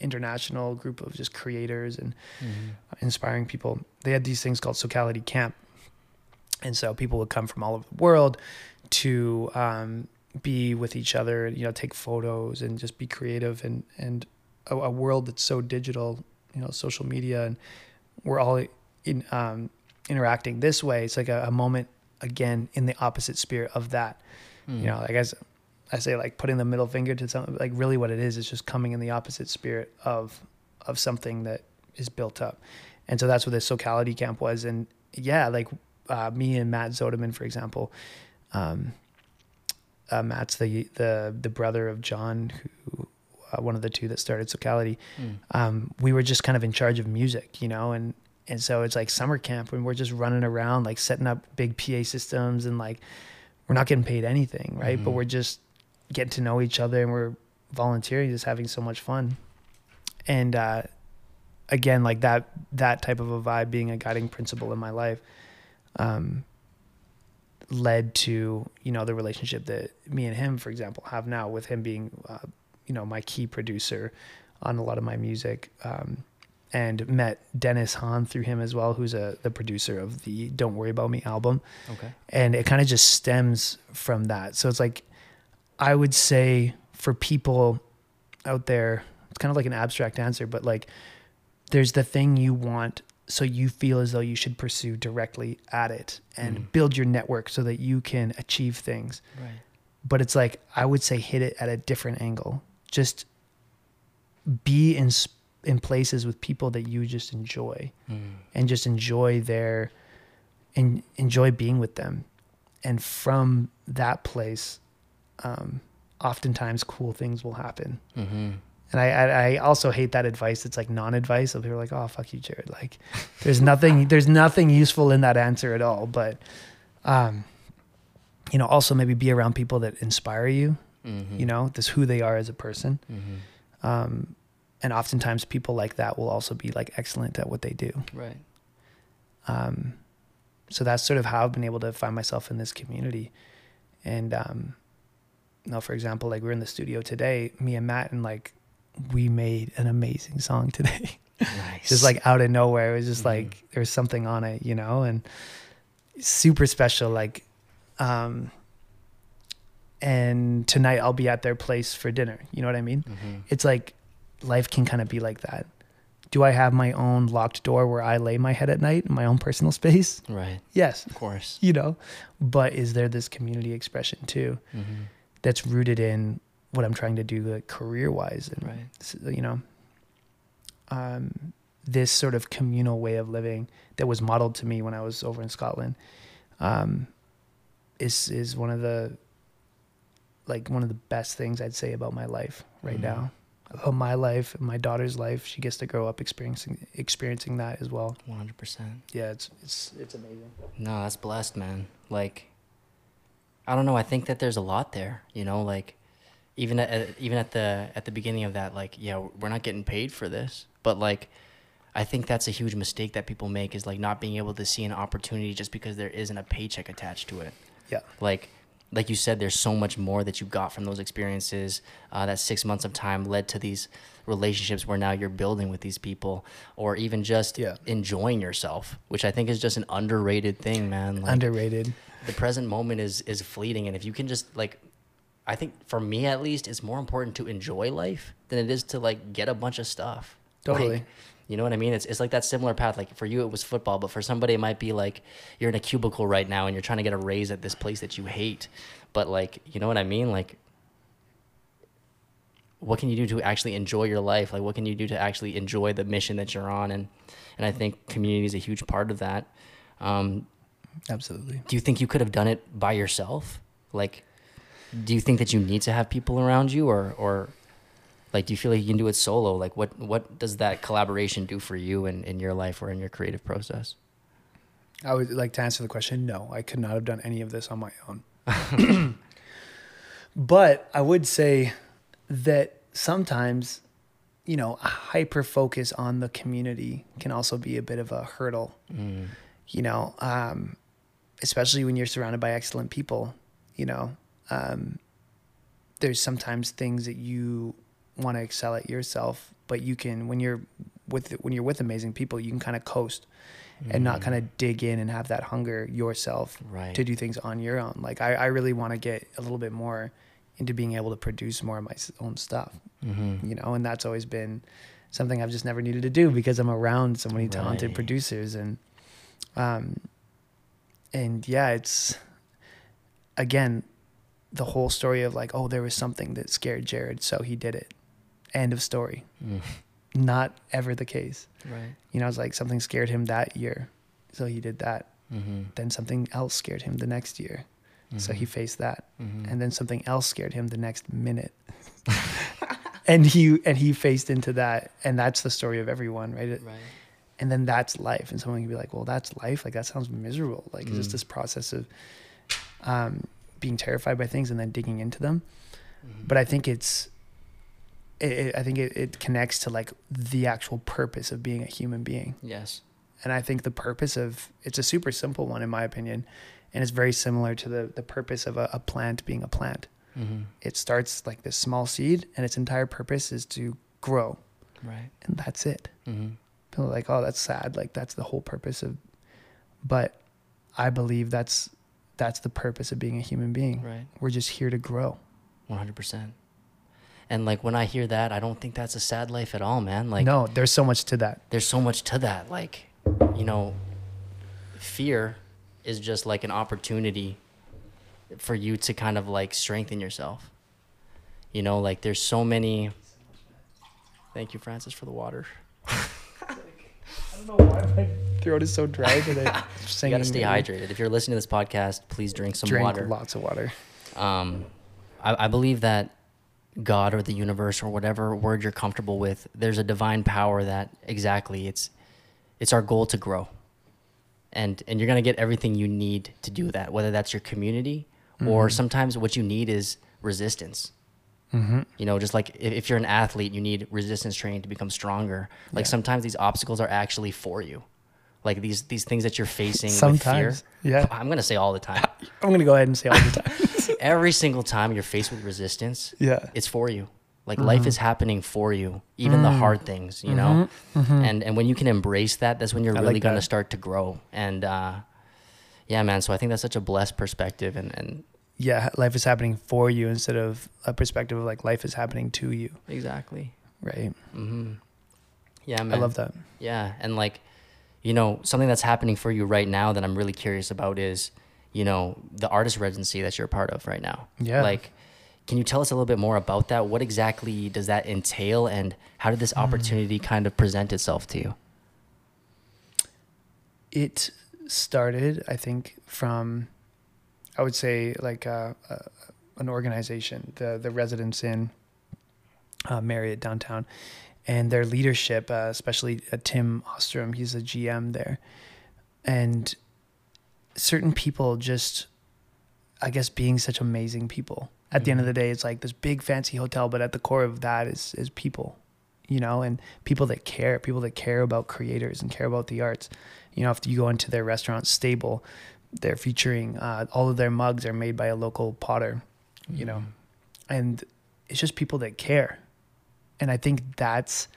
international group of just creators and inspiring people. They had these things called Socality Camp. And so people would come from all over the world to um, be with each other, you know, take photos and just be creative and, and a, a world that's so digital, you know, social media and we're all in, um, interacting this way. It's like a, a moment again in the opposite spirit of that, you know, like as I say, like putting the middle finger to something, like really what it is, is just coming in the opposite spirit of, of something that is built up. And so that's what this Socality camp was. And yeah, like uh, me and Matt Zodeman, for example. Um, uh, Matt's the the the brother of John, who uh, one of the two that started Socality. Mm. Um, we were just kind of in charge of music, you know, and and so it's like summer camp when we're just running around like setting up big PA systems and like we're not getting paid anything, right? But Mhm. we're just getting to know each other and we're volunteering, just having so much fun. And uh, again, like that that type of a vibe being a guiding principle in my life um, led to you know the relationship that me and him, for example, have now with him being uh, you know my key producer on a lot of my music. Um, and met Dennis Hahn through him as well, who's a the producer of the "Don't Worry About Me" album Okay. and it kind of just stems from that. So it's like I would say for people out there, it's kind of like an abstract answer, but like there's the thing you want so you feel as though you should pursue directly at it and Mm. build your network so that you can achieve things. Right. But it's like I would say hit it at a different angle. Just be in in places with people that you just enjoy Mm. and just enjoy their and enjoy being with them and from that place um oftentimes cool things will happen Mm-hmm. And I, I i also hate that advice it's like non-advice of people are like oh fuck you jared like there's nothing *laughs* there's nothing useful in that answer at all but um you know also maybe be around people that inspire you Mm-hmm. you know this who they are as a person Mm-hmm. um and oftentimes people like that will also be like excellent at what they do Right. um, so that's sort of how I've been able to find myself in this community. And, um, know, for example, like we're in the studio today, me and Matt, and like we made an amazing song today. *laughs* Nice. just like out of nowhere. It was just Mhm. like there was something on it, you know, and super special. Like, um, and tonight I'll be at their place for dinner. You know what I mean? Mm-hmm. It's like life can kind of be like that. Do I have my own locked door where I lay my head at night in my own personal *laughs* space? Right. Yes, Of course. you know, but is there this community expression too Mm-hmm. that's rooted in what I'm trying to do like career wise and Right. you know um, this sort of communal way of living that was modeled to me when I was over in Scotland um, is is one of the like one of the best things I'd say about my life right Mhm. now about my life my daughter's life she gets to grow up experiencing experiencing that as well One hundred percent. yeah it's it's it's amazing No, that's blessed, man. Like, I don't know. I think that there's a lot there. You know, like even at, even at the at the beginning of that, like, yeah, we're not getting paid for this, but like, I think that's a huge mistake that people make is like not being able to see an opportunity just because there isn't a paycheck attached to it. yeah. Like like you said there's so much more that you got from those experiences uh, that six months of time led to these relationships where now you're building with these people or even just Yeah. enjoying yourself which i think is just an underrated thing man. Like underrated. the present moment is is fleeting. And if you can just like i think for me at least it's more important to enjoy life than it is to like get a bunch of stuff Totally. Like, you know what I mean? It's, it's like that similar path. Like for you, it was football, but for somebody, it might be like you're in a cubicle right now and you're trying to get a raise at this place that you hate. But like, you know what I mean? Like, what can you do to actually enjoy your life? Like, what can you do to actually enjoy the mission that you're on? And and I think community is a huge part of that. Um, absolutely do you think you could have done it by yourself? Like, do you think that you need to have people around you, or or like do you feel like you can do it solo? Like, what what does that collaboration do for you in, in your life or in your creative process? I would like to answer the question. No, I could not have done any of this on my own. *coughs* but I would say that sometimes, you know, a hyper focus on the community can also be a bit of a hurdle. Mm, You know, um, especially when you're surrounded by excellent people. You know, um, there's sometimes things that you want to excel at yourself, but you can when you're with when you're with amazing people, you can kind of coast and not mm, kind of dig in and have that hunger yourself right. to do things on your own. Like I, I really want to get a little bit more into being able to produce more of my own stuff, Mm-hmm. you know, and that's always been something I've just never needed to do because I'm around so many talented Right. producers and, um, and yeah, it's again, the whole story of like, oh, there was something that scared Jared, so he did it. End of story. Mm, Not ever the case right. you know, it's like something scared him that year. So he did that. Mm-hmm. Then something else scared him the next year. So he faced that. Mhm. And then something else scared him the next minute. *laughs* and he and he faced into that. And that's the story of everyone, right? Right. and then that's life and someone can be like well that's life like that sounds miserable like it's just Mm. this process of um, being terrified by things and then digging into them Mhm. but i think it's it, it, i think it, it connects to like the actual purpose of being a human being yes. and i think the purpose of it's a super simple one in my opinion and it's very similar to the the purpose of a, a plant being a plant Mm-hmm. it starts like this small seed and its entire purpose is to grow Right. and that's it Mm-hmm. people are like, oh, that's sad. Like that's the whole purpose of, but I believe that's, that's the purpose of being a human being. Right. We're just here to grow. One hundred percent. And like when I hear that, I don't think that's a sad life at all, man. Like no, there's so much to that. there's so much to that. Like, you know, fear is just like an opportunity for you to kind of like strengthen yourself. You know, like there's so many. Thank you, Francis, for the water. *laughs* I don't know why my throat is so dry today. *laughs* You gotta stay hydrated. If you're listening to this podcast, please drink some Drink water. lots of water. um, I, I believe that God or the universe or whatever word you're comfortable with, there's a divine power that exactly it's it's our goal to grow, and and you're gonna get everything you need to do that. Whether that's your community or sometimes what you need is resistance. Mm-hmm. You know, just like if, if you're an athlete, you need resistance training to become stronger. Like sometimes these obstacles are actually for you. Like these these things that you're facing Sometimes, with fear. yeah. I'm gonna say all the time. *laughs* I'm gonna go ahead and say all the time. *laughs* Every single time you're faced with resistance, yeah. it's for you. Like life is happening for you, even the hard things, you know. And and when you can embrace that, that's when you're I really like gonna start to grow. And uh, yeah, man. So I think that's such a blessed perspective, and and Yeah. Life is happening for you instead of a perspective of like life is happening to you. exactly. Right. hmm Yeah, man. I love that. Yeah, and like, you know, something that's happening for you right now that I'm really curious about is, you know, the artist residency that you're a part of right now. Yeah. Like, can you tell us a little bit more about that? What exactly does that entail, and how did this Mm. opportunity kind of present itself to you? it started i think from i would say like uh, uh, an organization the the Residence Inn uh, marriott downtown and their leadership uh, especially uh, tim ostrom he's a gm there. And certain people just i guess being such amazing people. At the end of the day it's like this big fancy hotel but at the core of that is is people you know and people that care people that care about creators and care about the arts. You know, if you go into their restaurant stable, they're featuring uh, all of their mugs are made by a local potter, you know, and it's just people that care. And I think that's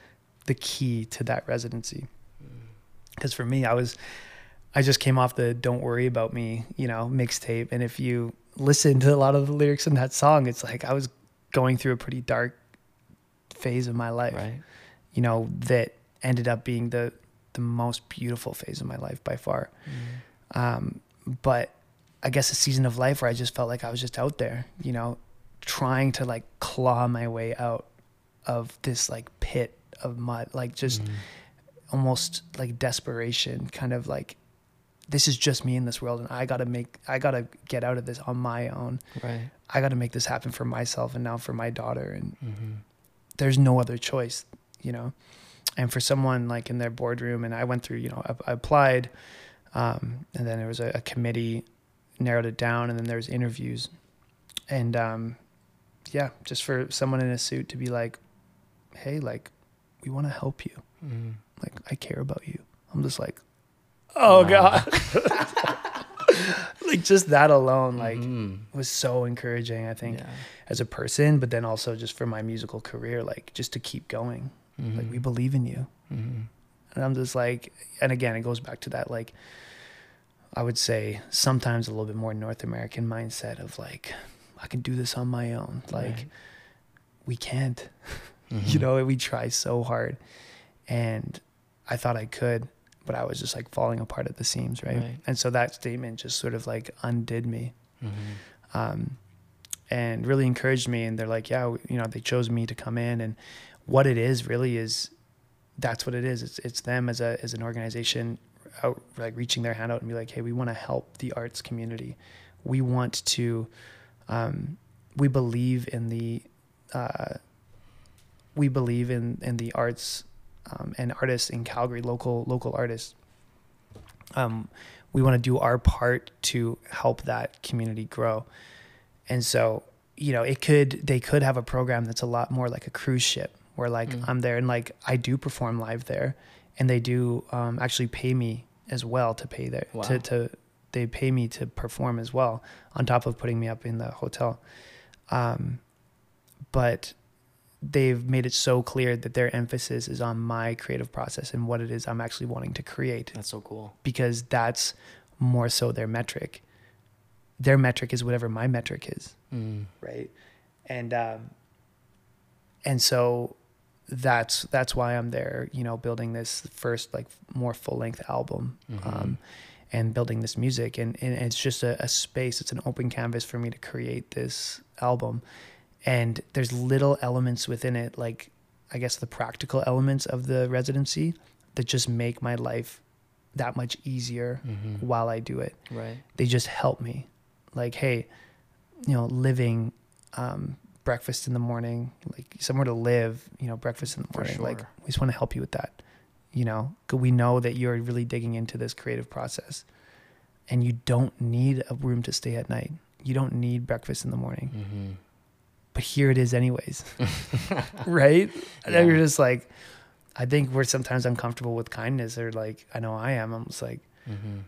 the key to that residency. Because for me, I was, I just came off the Don't Worry About Me, you know, mixtape. And if you listen to a lot of the lyrics in that song, it's like I was going through a pretty dark phase of my life Right. you know, that ended up being the the most beautiful phase of my life by far. Um, but I guess a season of life where I just felt like I was just out there, you know, trying to like claw my way out of this like pit of mud, like just almost like desperation, kind of like this is just me in this world and I got to make I got to get out of this on my own. Right. I got to make this happen for myself and now for my daughter and Mm-hmm. there's no other choice, you know. And for someone like in their boardroom, and I went through, you know, I, I applied, um, and then there was a, a committee, narrowed it down, and then there was interviews, and um, yeah, just for someone in a suit to be like, hey, like, we want to help you, Mm-hmm. like, I care about you. I'm just like, oh Wow. god, *laughs* *laughs* like just that alone, like, Mhm. was so encouraging. I think Yeah. as a person, but then also just for my musical career, like just to keep going. Like we believe in you. Mm-hmm. And I'm just like, and again, it goes back to that, like, I would say sometimes a little bit more North American mindset of like, I can do this on my own. Like, Right. we can't, *laughs* Mm-hmm. you know, we try so hard. And I thought I could, but I was just like falling apart at the seams, right? Right. And so that statement just sort of like undid me Mm-hmm. um, and really encouraged me. And they're like, yeah, you know, they chose me to come in, and what it is really is that's what it is. It's it's them as a as an organization out like reaching their hand out and be like, hey, we want to help the arts community. We want to, um, we believe in the, uh, we believe in in the arts um, and artists in Calgary, local local artists. Um, we want to do our part to help that community grow, and so you know it could they could have a program that's a lot more like a cruise ship where like Mm. I'm there and like I do perform live there, and they do um, actually pay me as well to pay there Wow. to to they pay me to perform as well on top of putting me up in the hotel. Um, but they've made it so clear that their emphasis is on my creative process and what it is I'm actually wanting to create That's so cool. because that's more so their metric. Their metric is whatever my metric is Mm. right and um and so that's that's why i'm there you know building this first like more full length album Mhm. um and building this music and, and it's just a, a space it's an open canvas for me to create this album and there's little elements within it like i guess the practical elements of the residency that just make my life that much easier Mhm. while i do it Right. they just help me like hey you know living um breakfast in the morning like somewhere to live you know breakfast in the morning like we just want to help you with that you know 'cause we know that you're really digging into this creative process and you don't need a room to stay at night you don't need breakfast in the morning Mm-hmm. But here it is anyways *laughs* right and then you're just like i think we're sometimes uncomfortable with kindness or like i know i am i'm just like Mm-hmm.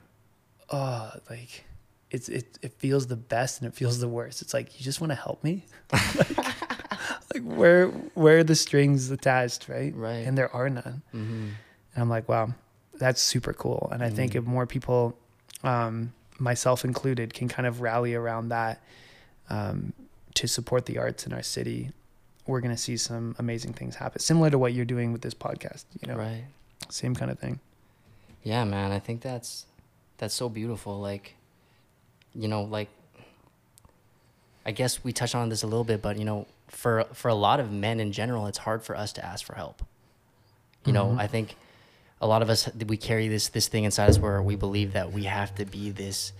oh, like it's it it feels the best and it feels the worst. It's like you just want to help me. *laughs* like, like where where are the strings attached, right? Right. And there are none. Mm-hmm. And I'm like, wow, that's super cool. And I think Mhm. if more people, um, myself included, can kind of rally around that um, to support the arts in our city, we're gonna see some amazing things happen. Similar to what you're doing with this podcast, you know, Right. same kind of thing. Yeah, man. I think that's that's so beautiful. Like, you know, like I guess we touched on this a little bit, but you know, for for a lot of men in general, it's hard for us to ask for help. You know, Mhm. I think a lot of us we carry this this thing inside us where we believe that we have to be this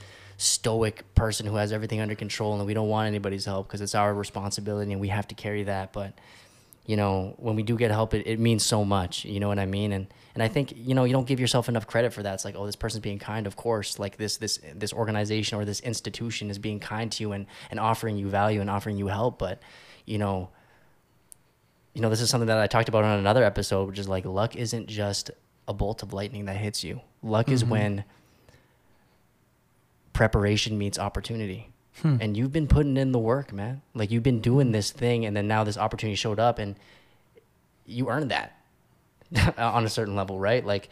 stoic person who has everything under control and we don't want anybody's help because it's our responsibility and we have to carry that. But you know when we do get help it, it means so much you know what i mean? And and i think you know you don't give yourself enough credit for that. It's like oh this person's being kind. Of course like this this this organization or this institution is being kind to you and and offering you value and offering you help. But you know you know this is something that i talked about on another episode which is like luck isn't just a bolt of lightning that hits you. Luck is Mhm. when preparation meets opportunity Hmm. and you've been putting in the work, man. Like you've been doing this thing, and then now this opportunity showed up, and you earned that *laughs* on a certain level, right? Like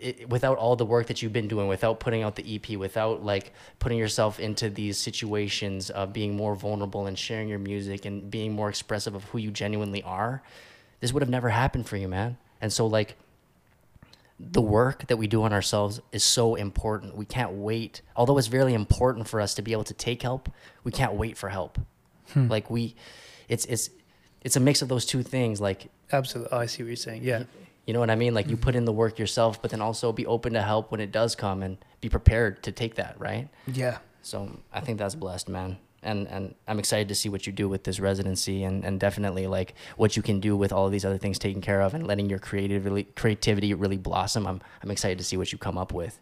it, without all the work that you've been doing, without putting out the EP, without like putting yourself into these situations of being more vulnerable and sharing your music and being more expressive of who you genuinely are, this would have never happened for you, man. And so like the work that we do on ourselves is so important. We can't wait. Although it's really important for us to be able to take help, we can't wait for help. Hmm. Like we it's it's it's a mix of those two things like Absolutely. Oh, I see what you're saying. Yeah. you know what I mean? Like you hmm. put in the work yourself, but then also be open to help when it does come and be prepared to take that, right? Yeah. So I think that's blessed, man. And and I'm excited to see what you do with this residency and, and definitely like what you can do with all of these other things taken care of and letting your creativity creativity really blossom. I'm I'm excited to see what you come up with.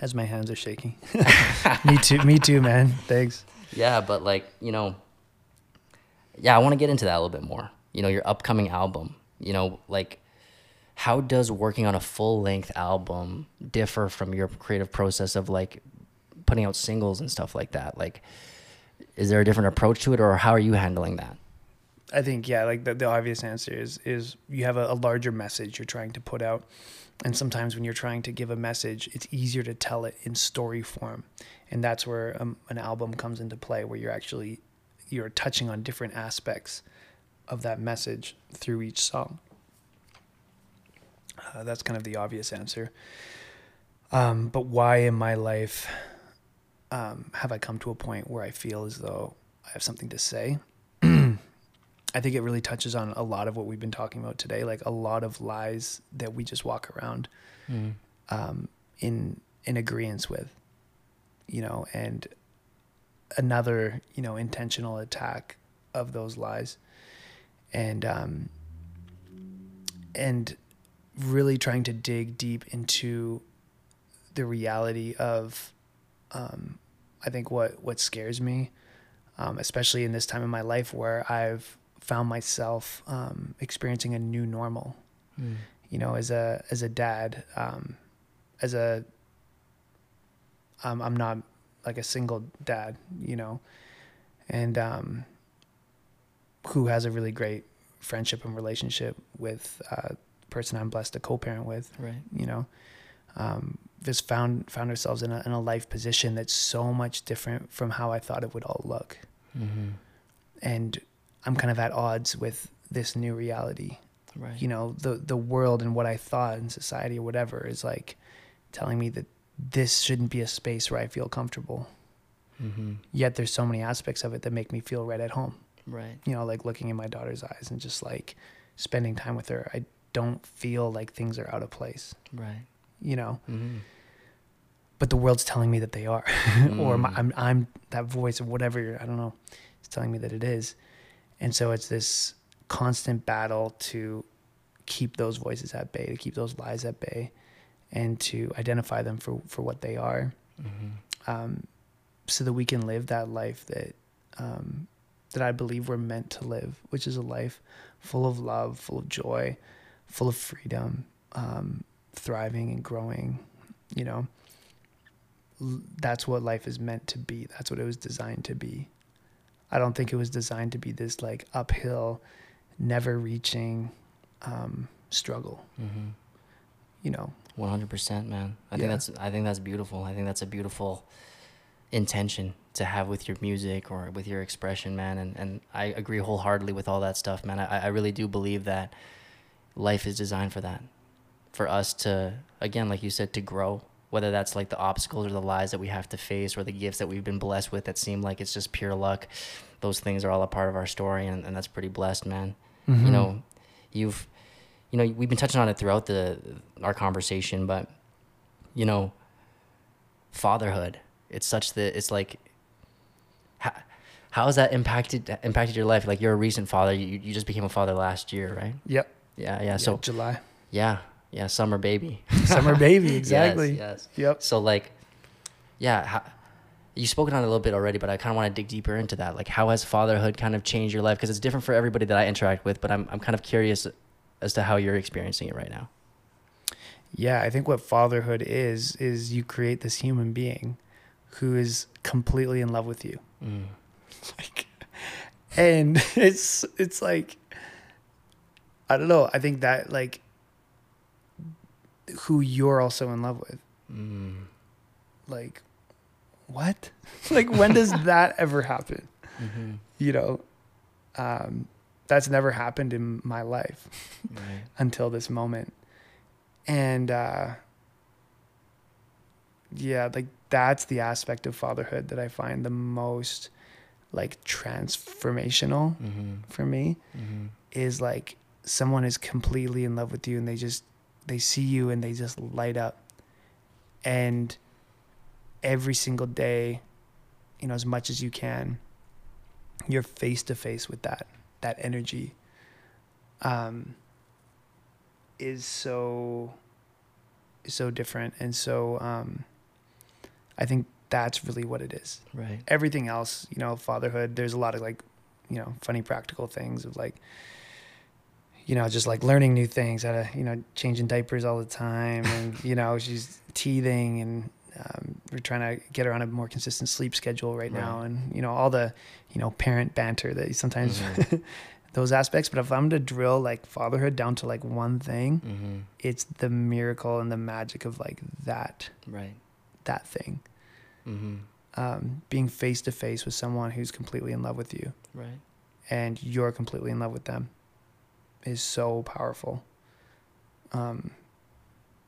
As my hands are shaking. *laughs* me too. Me too, man. Thanks. Yeah, but like, you know, yeah, I want to get into that a little bit more. You know, your upcoming album, you know, like how does working on a full length album differ from your creative process of like putting out singles and stuff like that? Like, is there a different approach to it or how are you handling that? I think yeah, like the, the obvious answer is is you have a, a larger message you're trying to put out, and sometimes when you're trying to give a message, it's easier to tell it in story form, and that's where um, an album comes into play, where you're actually you're touching on different aspects of that message through each song. Uh, that's kind of the obvious answer. Um, but why in my life um, have I come to a point where I feel as though I have something to say? *clears throat* I think it really touches on a lot of what we've been talking about today, like a lot of lies that we just walk around. um, in in agreement with, you know, and another you know intentional attack of those lies, and um, and really trying to dig deep into the reality of, um, I think what what scares me, um, especially in this time in my life where I've found myself um, experiencing a new normal. Mm. You know, as a as a dad, um, as a um, I'm not like a single dad, you know, and um, who has a really great friendship and relationship with uh, the person I'm blessed to co-parent with. Right. You know, um, just found found ourselves in a in a life position that's so much different from how I thought it would all look, Mm-hmm. and I'm kind of at odds with this new reality Right. you know the the world and what I thought in society or whatever is like telling me that this shouldn't be a space where I feel comfortable. Mm-hmm. Yet there's so many aspects of it that make me feel right at home. Right. You know, like looking in my daughter's eyes and just like spending time with her. I don't feel like things are out of place. Right. You know, Mm-hmm. but the world's telling me that they are, *laughs* or my, Mm. I'm I'm that voice of whatever you're, I don't know, it's telling me that it is, and so it's this constant battle to keep those voices at bay, to keep those lies at bay, and to identify them for for what they are, Mm-hmm. um, so that we can live that life that um, that I believe we're meant to live, which is a life full of love, full of joy, full of freedom, um, thriving and growing. You know, that's what life is meant to be. That's what it was designed to be. I don't think it was designed to be this like uphill, never reaching um, struggle. Mm-hmm. You know, One hundred percent, man. I Yeah. think that's I think that's beautiful. I think that's a beautiful intention to have with your music or with your expression, man. And and I agree wholeheartedly with all that stuff, man. I, I really do believe that life is designed for that. For us to again, like you said, to grow. Whether that's like the obstacles or the lies that we have to face or the gifts that we've been blessed with that seem like it's just pure luck. Those things are all a part of our story and, and that's pretty blessed, man. Mm-hmm. You know, you've you know, we've been touching on it throughout the our conversation, but you know, fatherhood. It's such that it's like, how, how has that impacted impacted your life? Like you're a recent father. You you just became a father last year, right? Yep. Yeah, yeah. Yeah, So July, yeah, yeah. Summer baby. *laughs* summer baby, exactly. Yes. Yep. So like, yeah. How, you've spoken on it a little bit already, but I kind of want to dig deeper into that. Like, how has fatherhood kind of changed your life? Because it's different for everybody that I interact with. But I'm I'm kind of curious as to how you're experiencing it right now. Yeah, I think what fatherhood is is you create this human being who is completely in love with you. Mm. *laughs* Like and *laughs* it's it's like I don't know, I think that like who you're also in love with. Mm. Like what? *laughs* like when does *laughs* that ever happen? Mm-hmm. You know? Um that's never happened in my life. Right. *laughs* until this moment. And uh yeah, like that's the aspect of fatherhood that I find the most like transformational Mm-hmm. for me Mm-hmm. is like someone is completely in love with you and they just they see you and they just light up. And every single day, you know, as much as you can, you're face to face with that that energy. Um is so so different and so um I think that's really what it is Right. everything else, you know, fatherhood, there's a lot of like, you know, funny practical things of like, you know, just like learning new things, how to, you know, changing diapers all the time. And, *laughs* you know, she's teething and um, we're trying to get her on a more consistent sleep schedule right, now. And, you know, all the, you know, parent banter that sometimes Mhm. *laughs* those aspects. But if I'm to drill like fatherhood down to like one thing, Mm-hmm. it's the miracle and the magic of like that, Right. that thing. Mm-hmm. Um, being face to face with someone who's completely in love with you. Right. and you're completely in love with them is so powerful. Um,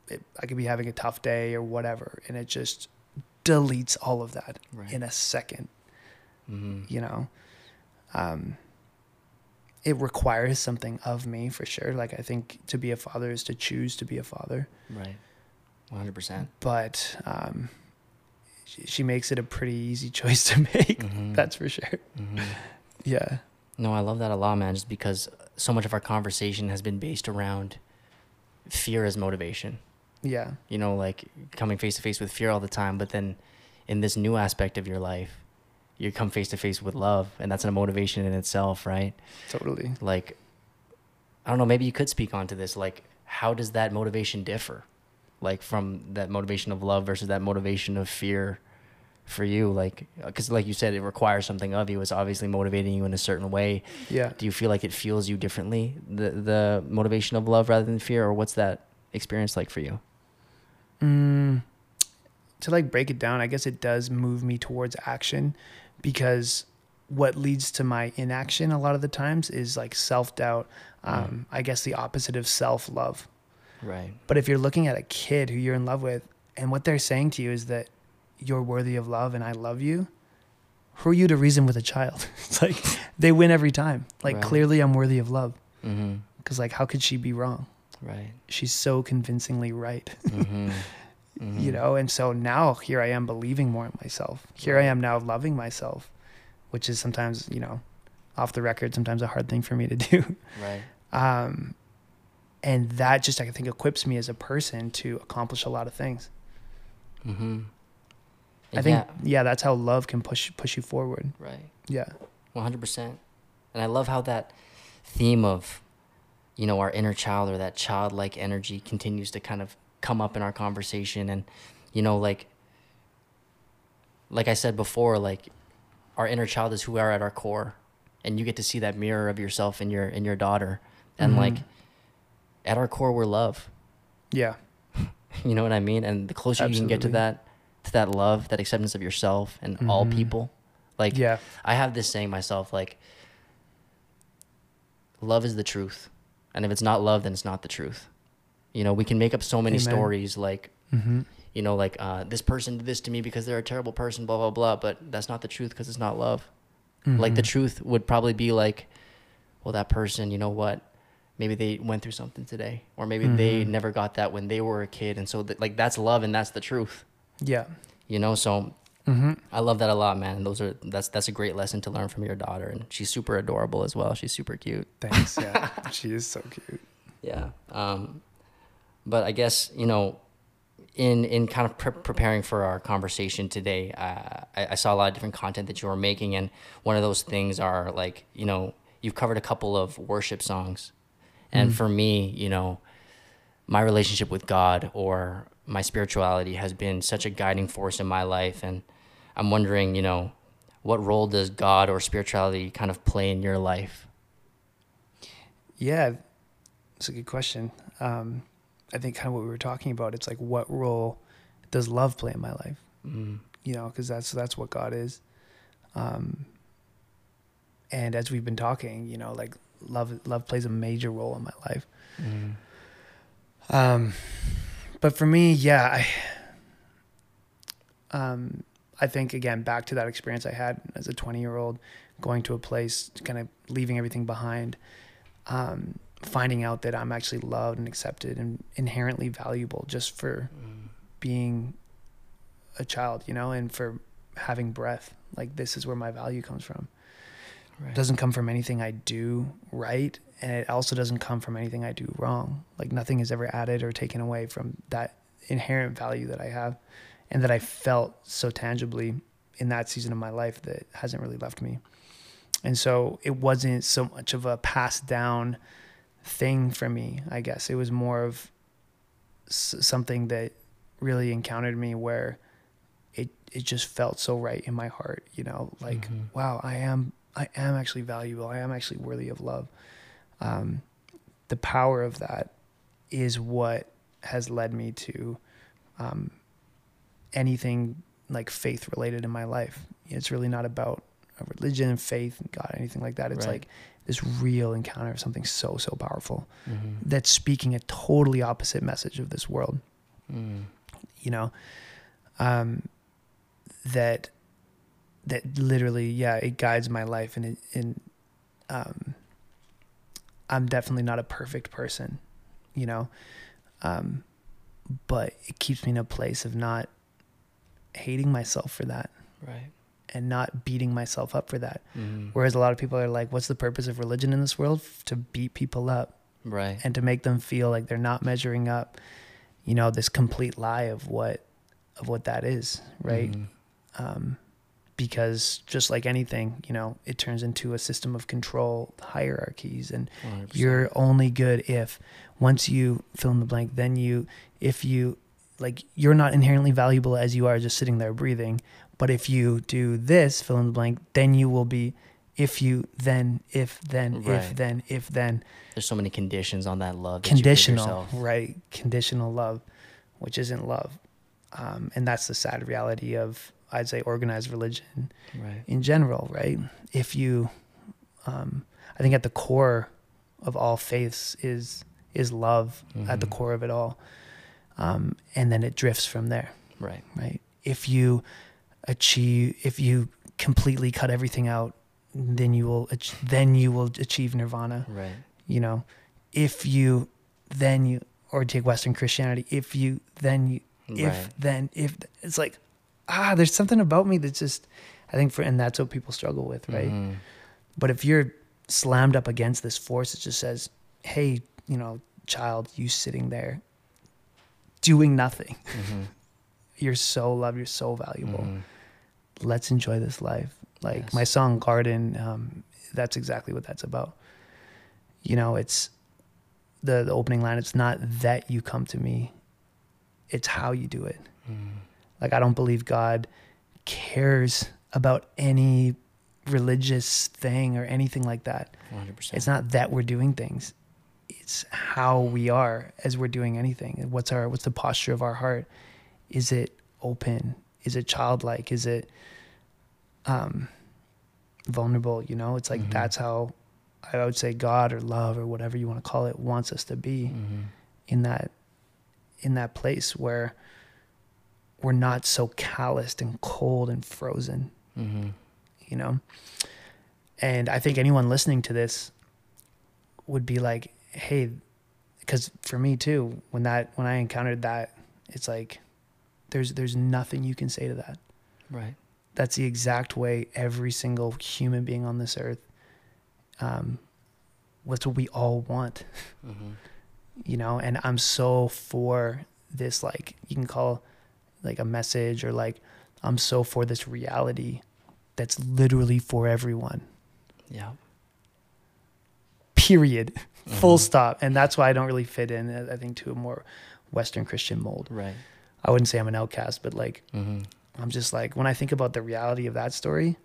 it, I could be having a tough day or whatever, and it just deletes all of that Right. in a second. mm-hmm. You know, um, it requires something of me for sure. Like I think to be a father is to choose to be a father. Right. 100%. but um, she, she makes it a pretty easy *laughs* choice to make. Mhm. That's for sure. Mhm. *laughs* Yeah. No, I love that a lot, man, just because so much of our conversation has been based around fear as motivation. Yeah. You know, like coming face to face with fear all the time, but then in this new aspect of your life, you come face to face with love, and that's a motivation in itself, right? Totally. Like, I don't know, maybe you could speak onto this. Like, how does that motivation differ? Like, from that motivation of love versus that motivation of fear for you? Like, because, like you said, it requires something of you. It's obviously motivating you in a certain way. Yeah. Do you feel like it fuels you differently, the, the motivation of love rather than fear? Or what's that experience like for you? Mm, to like break it down, I guess it does move me towards action because what leads to my inaction a lot of the times is like self doubt. Um, I guess the opposite of self love. Right. But if you're looking at a kid who you're in love with and what they're saying to you is that you're worthy of love and I love you, who are you to reason with a child? *laughs* it's like they win every time. Like Right. clearly I'm worthy of love Mm-hmm. because like how could she be wrong? Right. She's so convincingly right. *laughs* Mm-hmm. you know and so now here i am believing more in myself here i am now loving myself which is sometimes you know off the record sometimes a hard thing for me to *laughs* do Right. um and that just i think equips me as a person to accomplish a lot of things Mm-hmm. I think yeah. that's how love can push push you forward Right. yeah 100%. And I love how that theme of, you know, our inner child or that childlike energy continues to kind of come up in our conversation. And, you know, like, like I said before, like our inner child is who we are at our core. And you get to see that mirror of yourself in your, in your daughter. And Mhm. like, at our core, we're love. yeah *laughs* You know what I mean? And the closer you can get to that, to that love, that acceptance of yourself and all Mhm. people, like, yeah I have this saying myself like love is the truth. And if it's not love then it's not the truth. You know, we can make up so many Amen. stories like mm-hmm. you know like uh, this person did this to me because they're a terrible person blah blah blah but that's not the truth because it's not love. Like the Mhm. truth would probably be like well that person, you know what? Maybe they went through something today or maybe they Mhm. never got that when they were a kid and so th- like that's love and that's the truth. Yeah You know, so mm-hmm. I love that a lot, man. And those are that's that's a great lesson to learn from your daughter, and she's super adorable as well. She's super cute. thanks yeah *laughs* she is so cute Yeah. Um, but I guess you know, in in kind of pre- preparing for our conversation today, uh, I, I saw a lot of different content that you were making, and one of those things are like you know you've covered a couple of worship songs, and Mm. for me, you know, my relationship with God or my spirituality has been such a guiding force in my life, and I'm wondering, you know, what role does God or spirituality kind of play in your life? Yeah, it's a good question. Um, I think kind of what we were talking about. It's like, what role does love play in my life? Mm. You know, because that's that's what God is. Um, and as we've been talking, you know, like love love plays a major role in my life. Mm. Um, but for me, yeah, I, um, I think again back to that experience I had as a 20 year old, going to a place, kind of leaving everything behind, um, finding out that I'm actually loved and accepted and inherently valuable just for Mm. being a child, you know, and for having breath. Like this is where my value comes from. Right. It doesn't come from anything I do right, and it also doesn't come from anything I do wrong. Like nothing is ever added or taken away from that inherent value that I have, and that I felt so tangibly in that season of my life that hasn't really left me. And so it wasn't so much of a passed down thing for me. I guess it was more of s- something that really encountered me where it it just felt so right in my heart. You know, like Mhm. wow, I am I am actually valuable. I am actually worthy of love. Um, the power of that is what has led me to um, anything like faith related in my life. It's really not about a religion and faith and God, anything like that. It's Right. like this real encounter of something so, so powerful Mhm. that's speaking a totally opposite message of this world Mm. you know um that that literally yeah it guides my life and it and um i'm definitely not a perfect person you know um but it keeps me in a place of not hating myself for that Right. and not beating myself up for that. Mm-hmm. Whereas a lot of people are like, what's the purpose of religion in this world? To beat people up Right. and to make them feel like they're not measuring up, you know, this complete lie of what of what that is, right? Mhm. Um, because just like anything, you know, it turns into a system of control, hierarchies, and 100%. you're only good if once you fill in the blank, then you, if you, like, you're not inherently valuable as you are just sitting there breathing. But if you do this, fill in the blank, then you will be, if you, then, if, then, if, then, if, then, There's so many conditions on that love. That conditional, You right? Conditional love, which isn't love. Um, and that's the sad reality of, I'd say, organized religion Right. in general, right? If you, um, I think at the core of all faiths is is love at the Mhm. core of it all, um, and then it drifts from there, Right. right? If you achieve, if you completely cut everything out, then you will ach- then you will achieve nirvana. Right. You know, if you then you or take Western Christianity, if you then you if Right. then if it's like ah there's something about me that's just i think for and that's what people struggle with right Mhm. but if you're slammed up against this force it just says hey you know child you sitting there doing nothing Mhm. *laughs* you're so loved you're so valuable Mhm. let's enjoy this life like Yes. my song garden um, that's exactly what that's about you know it's the, the opening line it's not that you come to me it's how you do it Mhm. Like I don't believe God cares about any religious thing or anything like that. 100%. It's not that we're doing things. It's how we are as we're doing anything. What's our what's the posture of our heart? Is it open? Is it childlike? Is it um vulnerable, you know? It's like Mhm. that's how I would say God or love or whatever you want to call it wants us to be Mhm. in that in that place where we're not so calloused and cold and frozen, Mhm. you know? And I think anyone listening to this would be like, hey, because for me too, when that when I encountered that, it's like there's there's nothing you can say to that. Right. That's the exact way every single human being on this earth um what's what we all want. Mhm. you know and i'm so for this like you can call like a message or like i'm so for this reality that's literally for everyone Yeah. period full Mhm. stop and that's why i don't really fit in i think to a more western christian mold Right. i wouldn't say i'm an outcast but like Mhm. i'm just like when i think about the reality of that story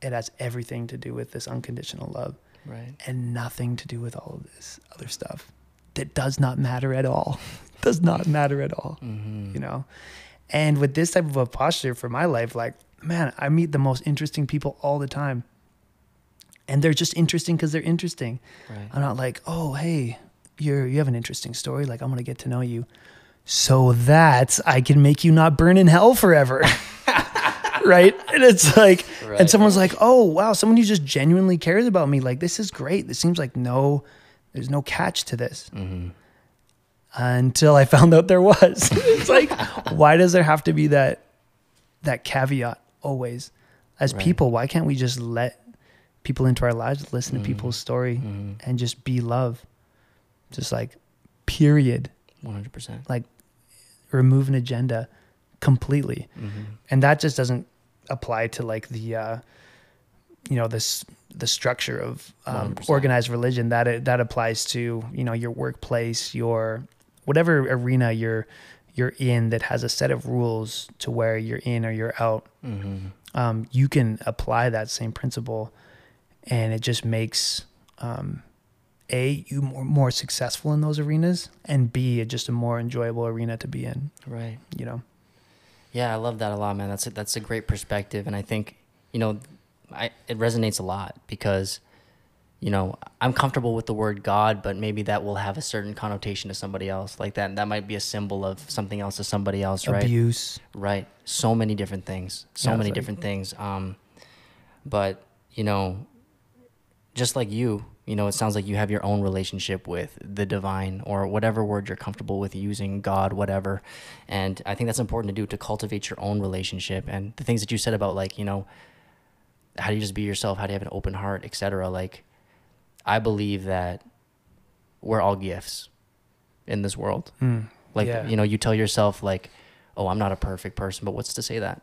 it has everything to do with this unconditional love Right. and nothing to do with all of this other stuff that does not matter at all. *laughs* Does not matter at all Mhm. you know? And with this type of a posture for my life like man i meet the most interesting people all the time. And they're just interesting because they're interesting. Right. i'm not like oh hey you're you have an interesting story. Like i'm gonna get to know you. So that i can make you not burn in hell forever. *laughs* Right? And it's like Right. and someone's like oh wow someone who just genuinely cares about me like this is great. This seems like no there's no catch to this Mhm. until I found out there was. *laughs* it's like, why does there have to be that that caveat always? As Right. people, why can't we just let people into our lives, listen to Mhm. people's story, Mhm. and just be love? Just like, period. 100%. Like, remove an agenda completely, Mhm. and that just doesn't apply to like the, uh, you know, this the structure of um, organized religion. That it, that applies to you know your workplace, your whatever arena you're you're in that has a set of rules to where you're in or you're out. Mhm. Um, you can apply that same principle, and it just makes um, a you more, more successful in those arenas, and b just a more enjoyable arena to be in. Right. You know. Yeah, I love that a lot, man. That's a, that's a great perspective, and I think you know, I it resonates a lot because, you know, I'm comfortable with the word God, but maybe that will have a certain connotation to somebody else. Like that, that might be a symbol of something else to somebody else, right? Abuse. Right. So many different things. So Yeah, many like- different things. Um, but you know, just like you, you know, it sounds like you have your own relationship with the divine or whatever word you're comfortable with using, God, whatever. And I think that's important to do to cultivate your own relationship. And the things that you said about like, you know, how do you just be yourself? How do you have an open heart, etc. Like, I believe that we're all gifts in this world. Mm, Like, yeah. you know, you tell yourself like, oh, I'm not a perfect person, but what's to say that?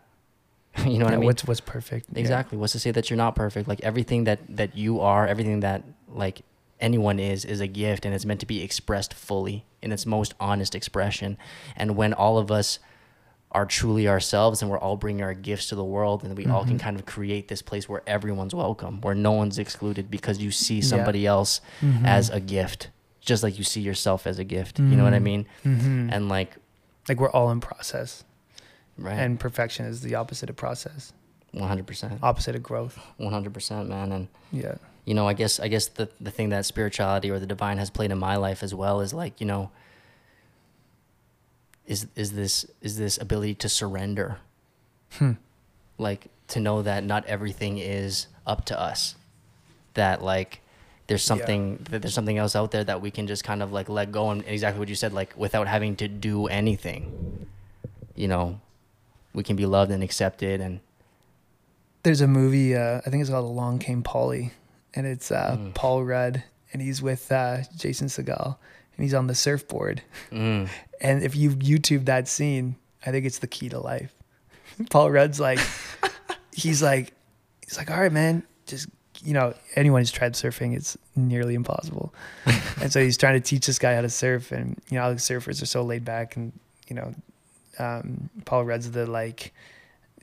*laughs* you know what I mean? What's what's perfect? Yeah. Exactly. What's to say that you're not perfect? Like everything that that you are, everything that like anyone is is a gift and it's meant to be expressed fully in its most honest expression. And when all of us are truly ourselves and we're all bringing our gifts to the world and we all can Mhm. kind of create this place where everyone's welcome, where no one's excluded because you see Yeah. somebody else Mhm. as a gift, just like you see yourself as a gift. You know what I Mhm. mean? Mhm. And like like we're all in process, right. and perfection is the opposite of process, 100%. opposite of growth. 100%, man. And Yeah. you know i guess i guess the, the thing that spirituality or the divine has played in my life as well is like you know is is this is this ability to surrender Hmm. like to know that not everything is up to us that like there's Yeah. something that there's something else out there that we can just kind of like let go and exactly what you said like without having to do anything you know we can be loved and accepted and There's a movie. Uh, I think it's called Along Came Polly, and it's uh, Mm. Paul Rudd, and he's with uh, Jason Segel, and he's on the surfboard. mm, *laughs* And if you YouTube that scene, I think it's the key to life. *laughs* Paul Rudd's like, *laughs* he's like, he's like, all right, man, just you know, anyone who's tried surfing, it's nearly impossible. and so he's trying to teach this guy how to surf, and you know, how the surfers are so laid back, and you know, um, Paul Rudd's the like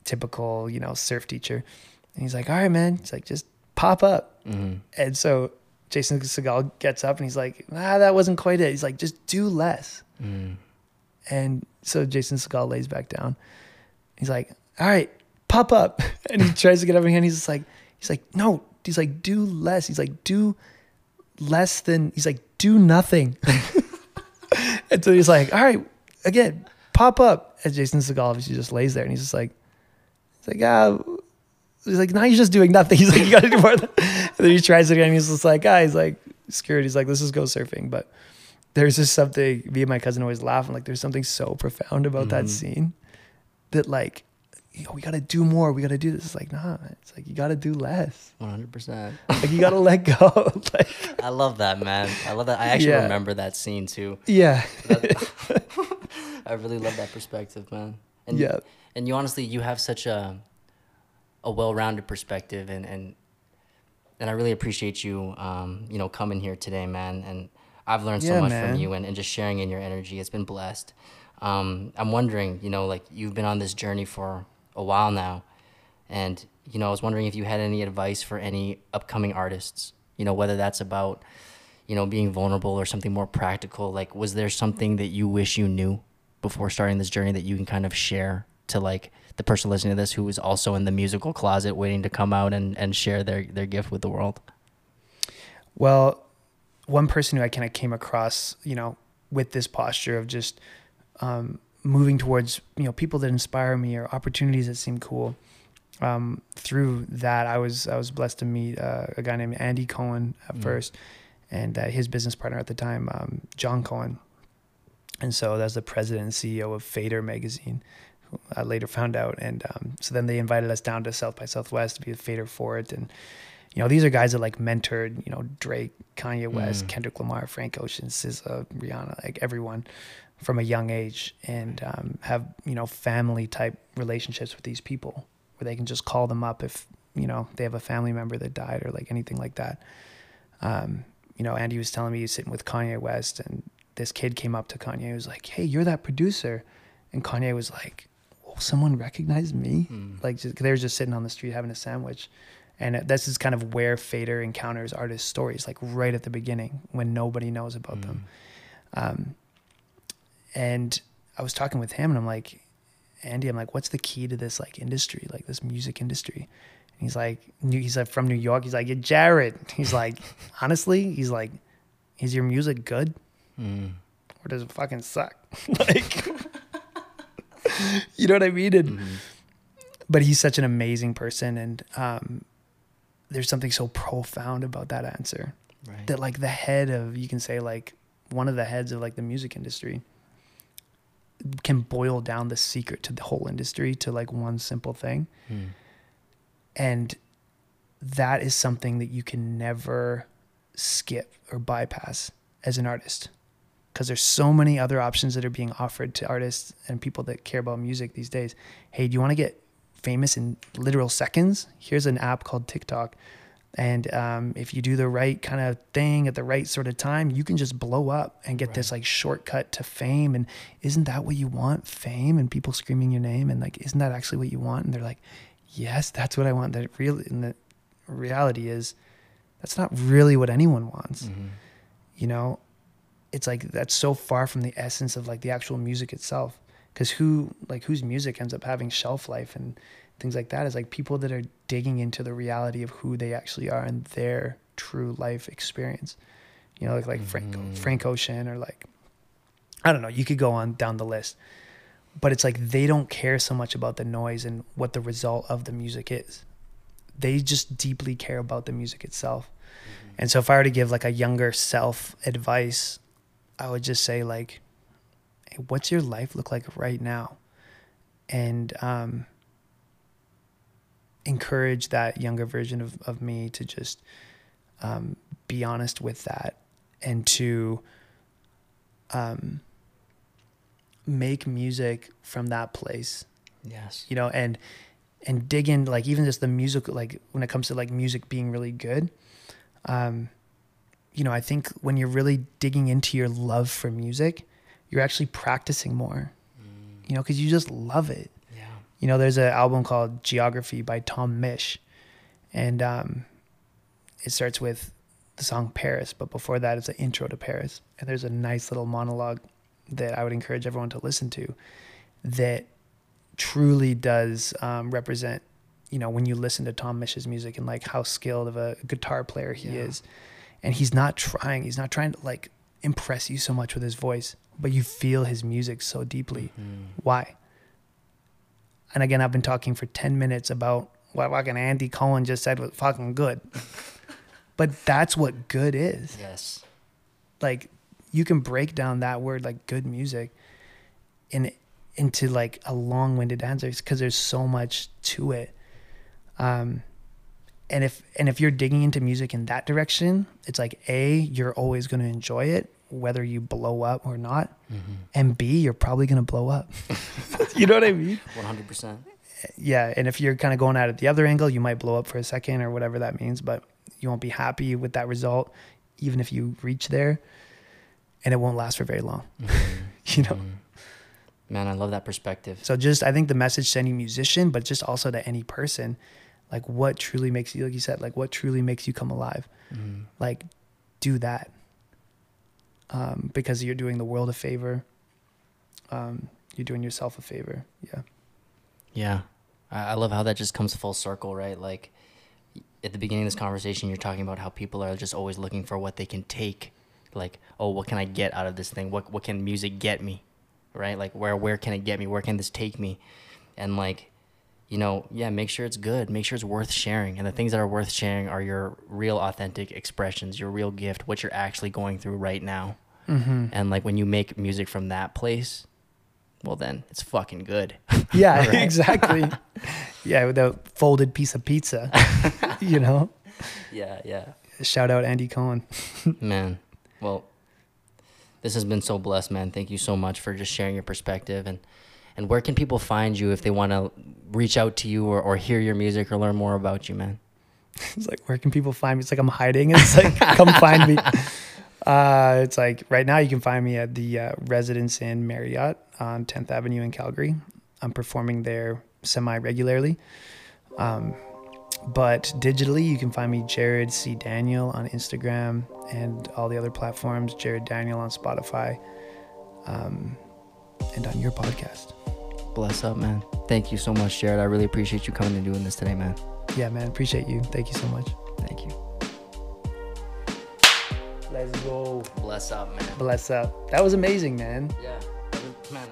typical, you know, surf teacher, and he's like, all right, man, it's like, just pop up, mm, and so Jason Segel gets up and he's like, nah, that wasn't quite it. He's like, just do less. mm, And so Jason Segel lays back down. He's like, "All right, pop up." *laughs* And he tries to get up again. He's just like, he's like, "No." He's like, "Do less." He's like, "Do less than." He's like, "Do nothing." *laughs* and so he's like, "All right, again, pop up." And Jason Segel obviously just lays there, and he's just like, "He's like, ah." He's like, now you're just doing nothing. *laughs* He's like, you gotta do more. *laughs* Then he tries it again. He's just like, ah, he's like. He's like, let's just go surfing. But there's just something me and my cousin always laugh and like there's something so profound about that Mhm. scene that like you know, we gotta do more we gotta do this it's like nah man. it's like you gotta do less 100% like you gotta let go *laughs* like I love that, man. I love that. I actually Yeah. remember that scene too. yeah That- *laughs* I really love that perspective, man. And yeah and you honestly, you have such a a well-rounded perspective, and and and I really appreciate you, um, you know, coming here today, man. And I've learned so Yeah, much man. from you, and, and just sharing in your energy. It's been blessed. Um, I'm wondering, you know, like you've been on this journey for a while now, and you know, I was wondering if you had any advice for any upcoming artists. You know, whether that's about you know, being vulnerable or something more practical? Like, was there something that you wish you knew before starting this journey that you can kind of share to like the person listening to this who is also in the musical closet waiting to come out and, and share their, their gift with the world? Well, one person who I kind of came across, you know, with this posture of just um, moving towards, you know, people that inspire me or opportunities that seem cool. Um, through that, I was I was blessed to meet uh, a guy named Andy Cohen at Mm. first, and uh, his business partner at the time, um, Jon Cohen. And so that's the president and CEO of Fader magazine. I later found out, and um, so then they invited us down to South by Southwest to be the Fader for it, and you know, these are guys that like mentored, you know, Drake, Kanye West, Mm. Kendrick Lamar, Frank Ocean, SZA, Rihanna, like everyone from a young age and um, have, you know, family type relationships with these people where they can just call them up if, you know, they have a family member that died or like anything like that. Um, you know, Andy was telling me he was sitting with Kanye West and this kid came up to Kanye and was like, Hey, you're that producer. And Kanye was like, someone recognized me? Mm. like just, they were just sitting on the street having a sandwich. And this is kind of where fader encounters artist stories like right at the beginning when nobody knows about them. Um, and i was talking with him and i'm like andy i'm like what's the key to this like industry like this music industry? And he's like new, he's like from new york. He's like yeah, jared. *laughs* He's like honestly? He's like is your music good? Mm. or does it fucking suck? *laughs* Like *laughs* you know what i mean and Mhm. but he's such an amazing person and um, there's something so profound about that answer Right. that like the head of you can say like one of the heads of like the music industry can boil down the secret to the whole industry to like one simple thing Hmm. and that is something that you can never skip or bypass as an artist because there's so many other options that are being offered to artists and people that care about music these days. Hey do you want to get famous in literal seconds? Here's an app called tiktok. And um, if you do the right kind of thing at the right sort of time you can just blow up and get this like shortcut to fame. And isn't that what you want? Fame and people screaming your name and like isn't that actually what you want? And they're like yes that's what i want. That really and the reality is that's not really what anyone wants. Mhm. you know it's like that's so far from the essence of like the actual music itself. Because who like whose music ends up having shelf life and things like that is like people that are digging into the reality of who they actually are and their true life experience. You know like like frank Mhm. frank ocean or like i don't know you could go on down the list. But it's like they don't care so much about the noise and what the result of the music is. They just deeply care about the music itself. And so if I were to give like a younger self advice, I would just say like, hey, what's your life look like right now? And um, encourage that younger version of, of me to just um, be honest with that and to um, make music from that place Yes. you know and and dig in like even just the music like when it comes to like music being really good um you know i think when you're really digging into your love for music you're actually practicing more Mm. you know because you just love it Yeah. you know there's an album called geography by Tom Misch and um it starts with the song paris but before that it's an intro to paris and there's a nice little monologue that i would encourage everyone to listen to that truly does um, represent you know when you listen to Tom Misch's music and like how skilled of a guitar player he Yeah. is and he's not trying he's not trying to like impress you so much with his voice but you feel his music so deeply Mhm. why? And again, I've been talking for 10 minutes about what fucking Andy Cohen just said was fucking good. *laughs* but that's what good is. Yes. Like you can break down that word like good music in into like a long-winded answer because there's so much to it. Um and if and if you're digging into music in that direction, it's like A, you're always going to enjoy it whether you blow up or not. Mhm. And B, you're probably going to blow up. *laughs* you know what I mean? 100%. yeah and if you're kind of going at it the other angle you might blow up for a second or whatever that means but you won't be happy with that result even if you reach there and it won't last for very long Mhm. *laughs* you know Mhm. Man, I love that perspective. so just i think the message to any musician but just also to any person like what truly makes you like you said like what truly makes you come alive Mhm. like do that um, because you're doing the world a favor um, you're doing yourself a favor yeah Yeah. I, I love how that just comes full circle, right? Like at the beginning of this conversation, you're talking about how people are just always looking for what they can take. Like, oh, what can I get out of this thing? What what can music get me? Right? Like where where can it get me? Where can this take me? And like, you know, yeah, make sure it's good. Make sure it's worth sharing. And the things that are worth sharing are your real authentic expressions, your real gift, what you're actually going through right now. mm-hmm. And like when you make music from that place, well then it's fucking good. *laughs* Yeah, *laughs* exactly. *laughs* yeah, with a folded piece of pizza. you know? yeah, yeah. Shout out Andy Cohen. Man, well, this has been so blessed, man. Thank you so much for just sharing your perspective and and where can people find you if they want to reach out to you or, or hear your music or learn more about you, man? *laughs* It's like, where can people find me? It's like I'm hiding. It's like, *laughs* come find me. *laughs* Uh, it's like right now you can find me at the uh, Residence Inn Marriott on 10th Avenue in Calgary. I'm performing there semi regularly. Um, but digitally, you can find me Jared C. Daniel on Instagram and all the other platforms, Jared Daniel on Spotify, um, and on your podcast. Bless up, man. Thank you so much, Jared. I really appreciate you coming and doing this today, man. Yeah, man. Appreciate you. Thank you so much. Thank you. Let's go. Bless up, man. Bless up. That was amazing, man. Yeah. Man,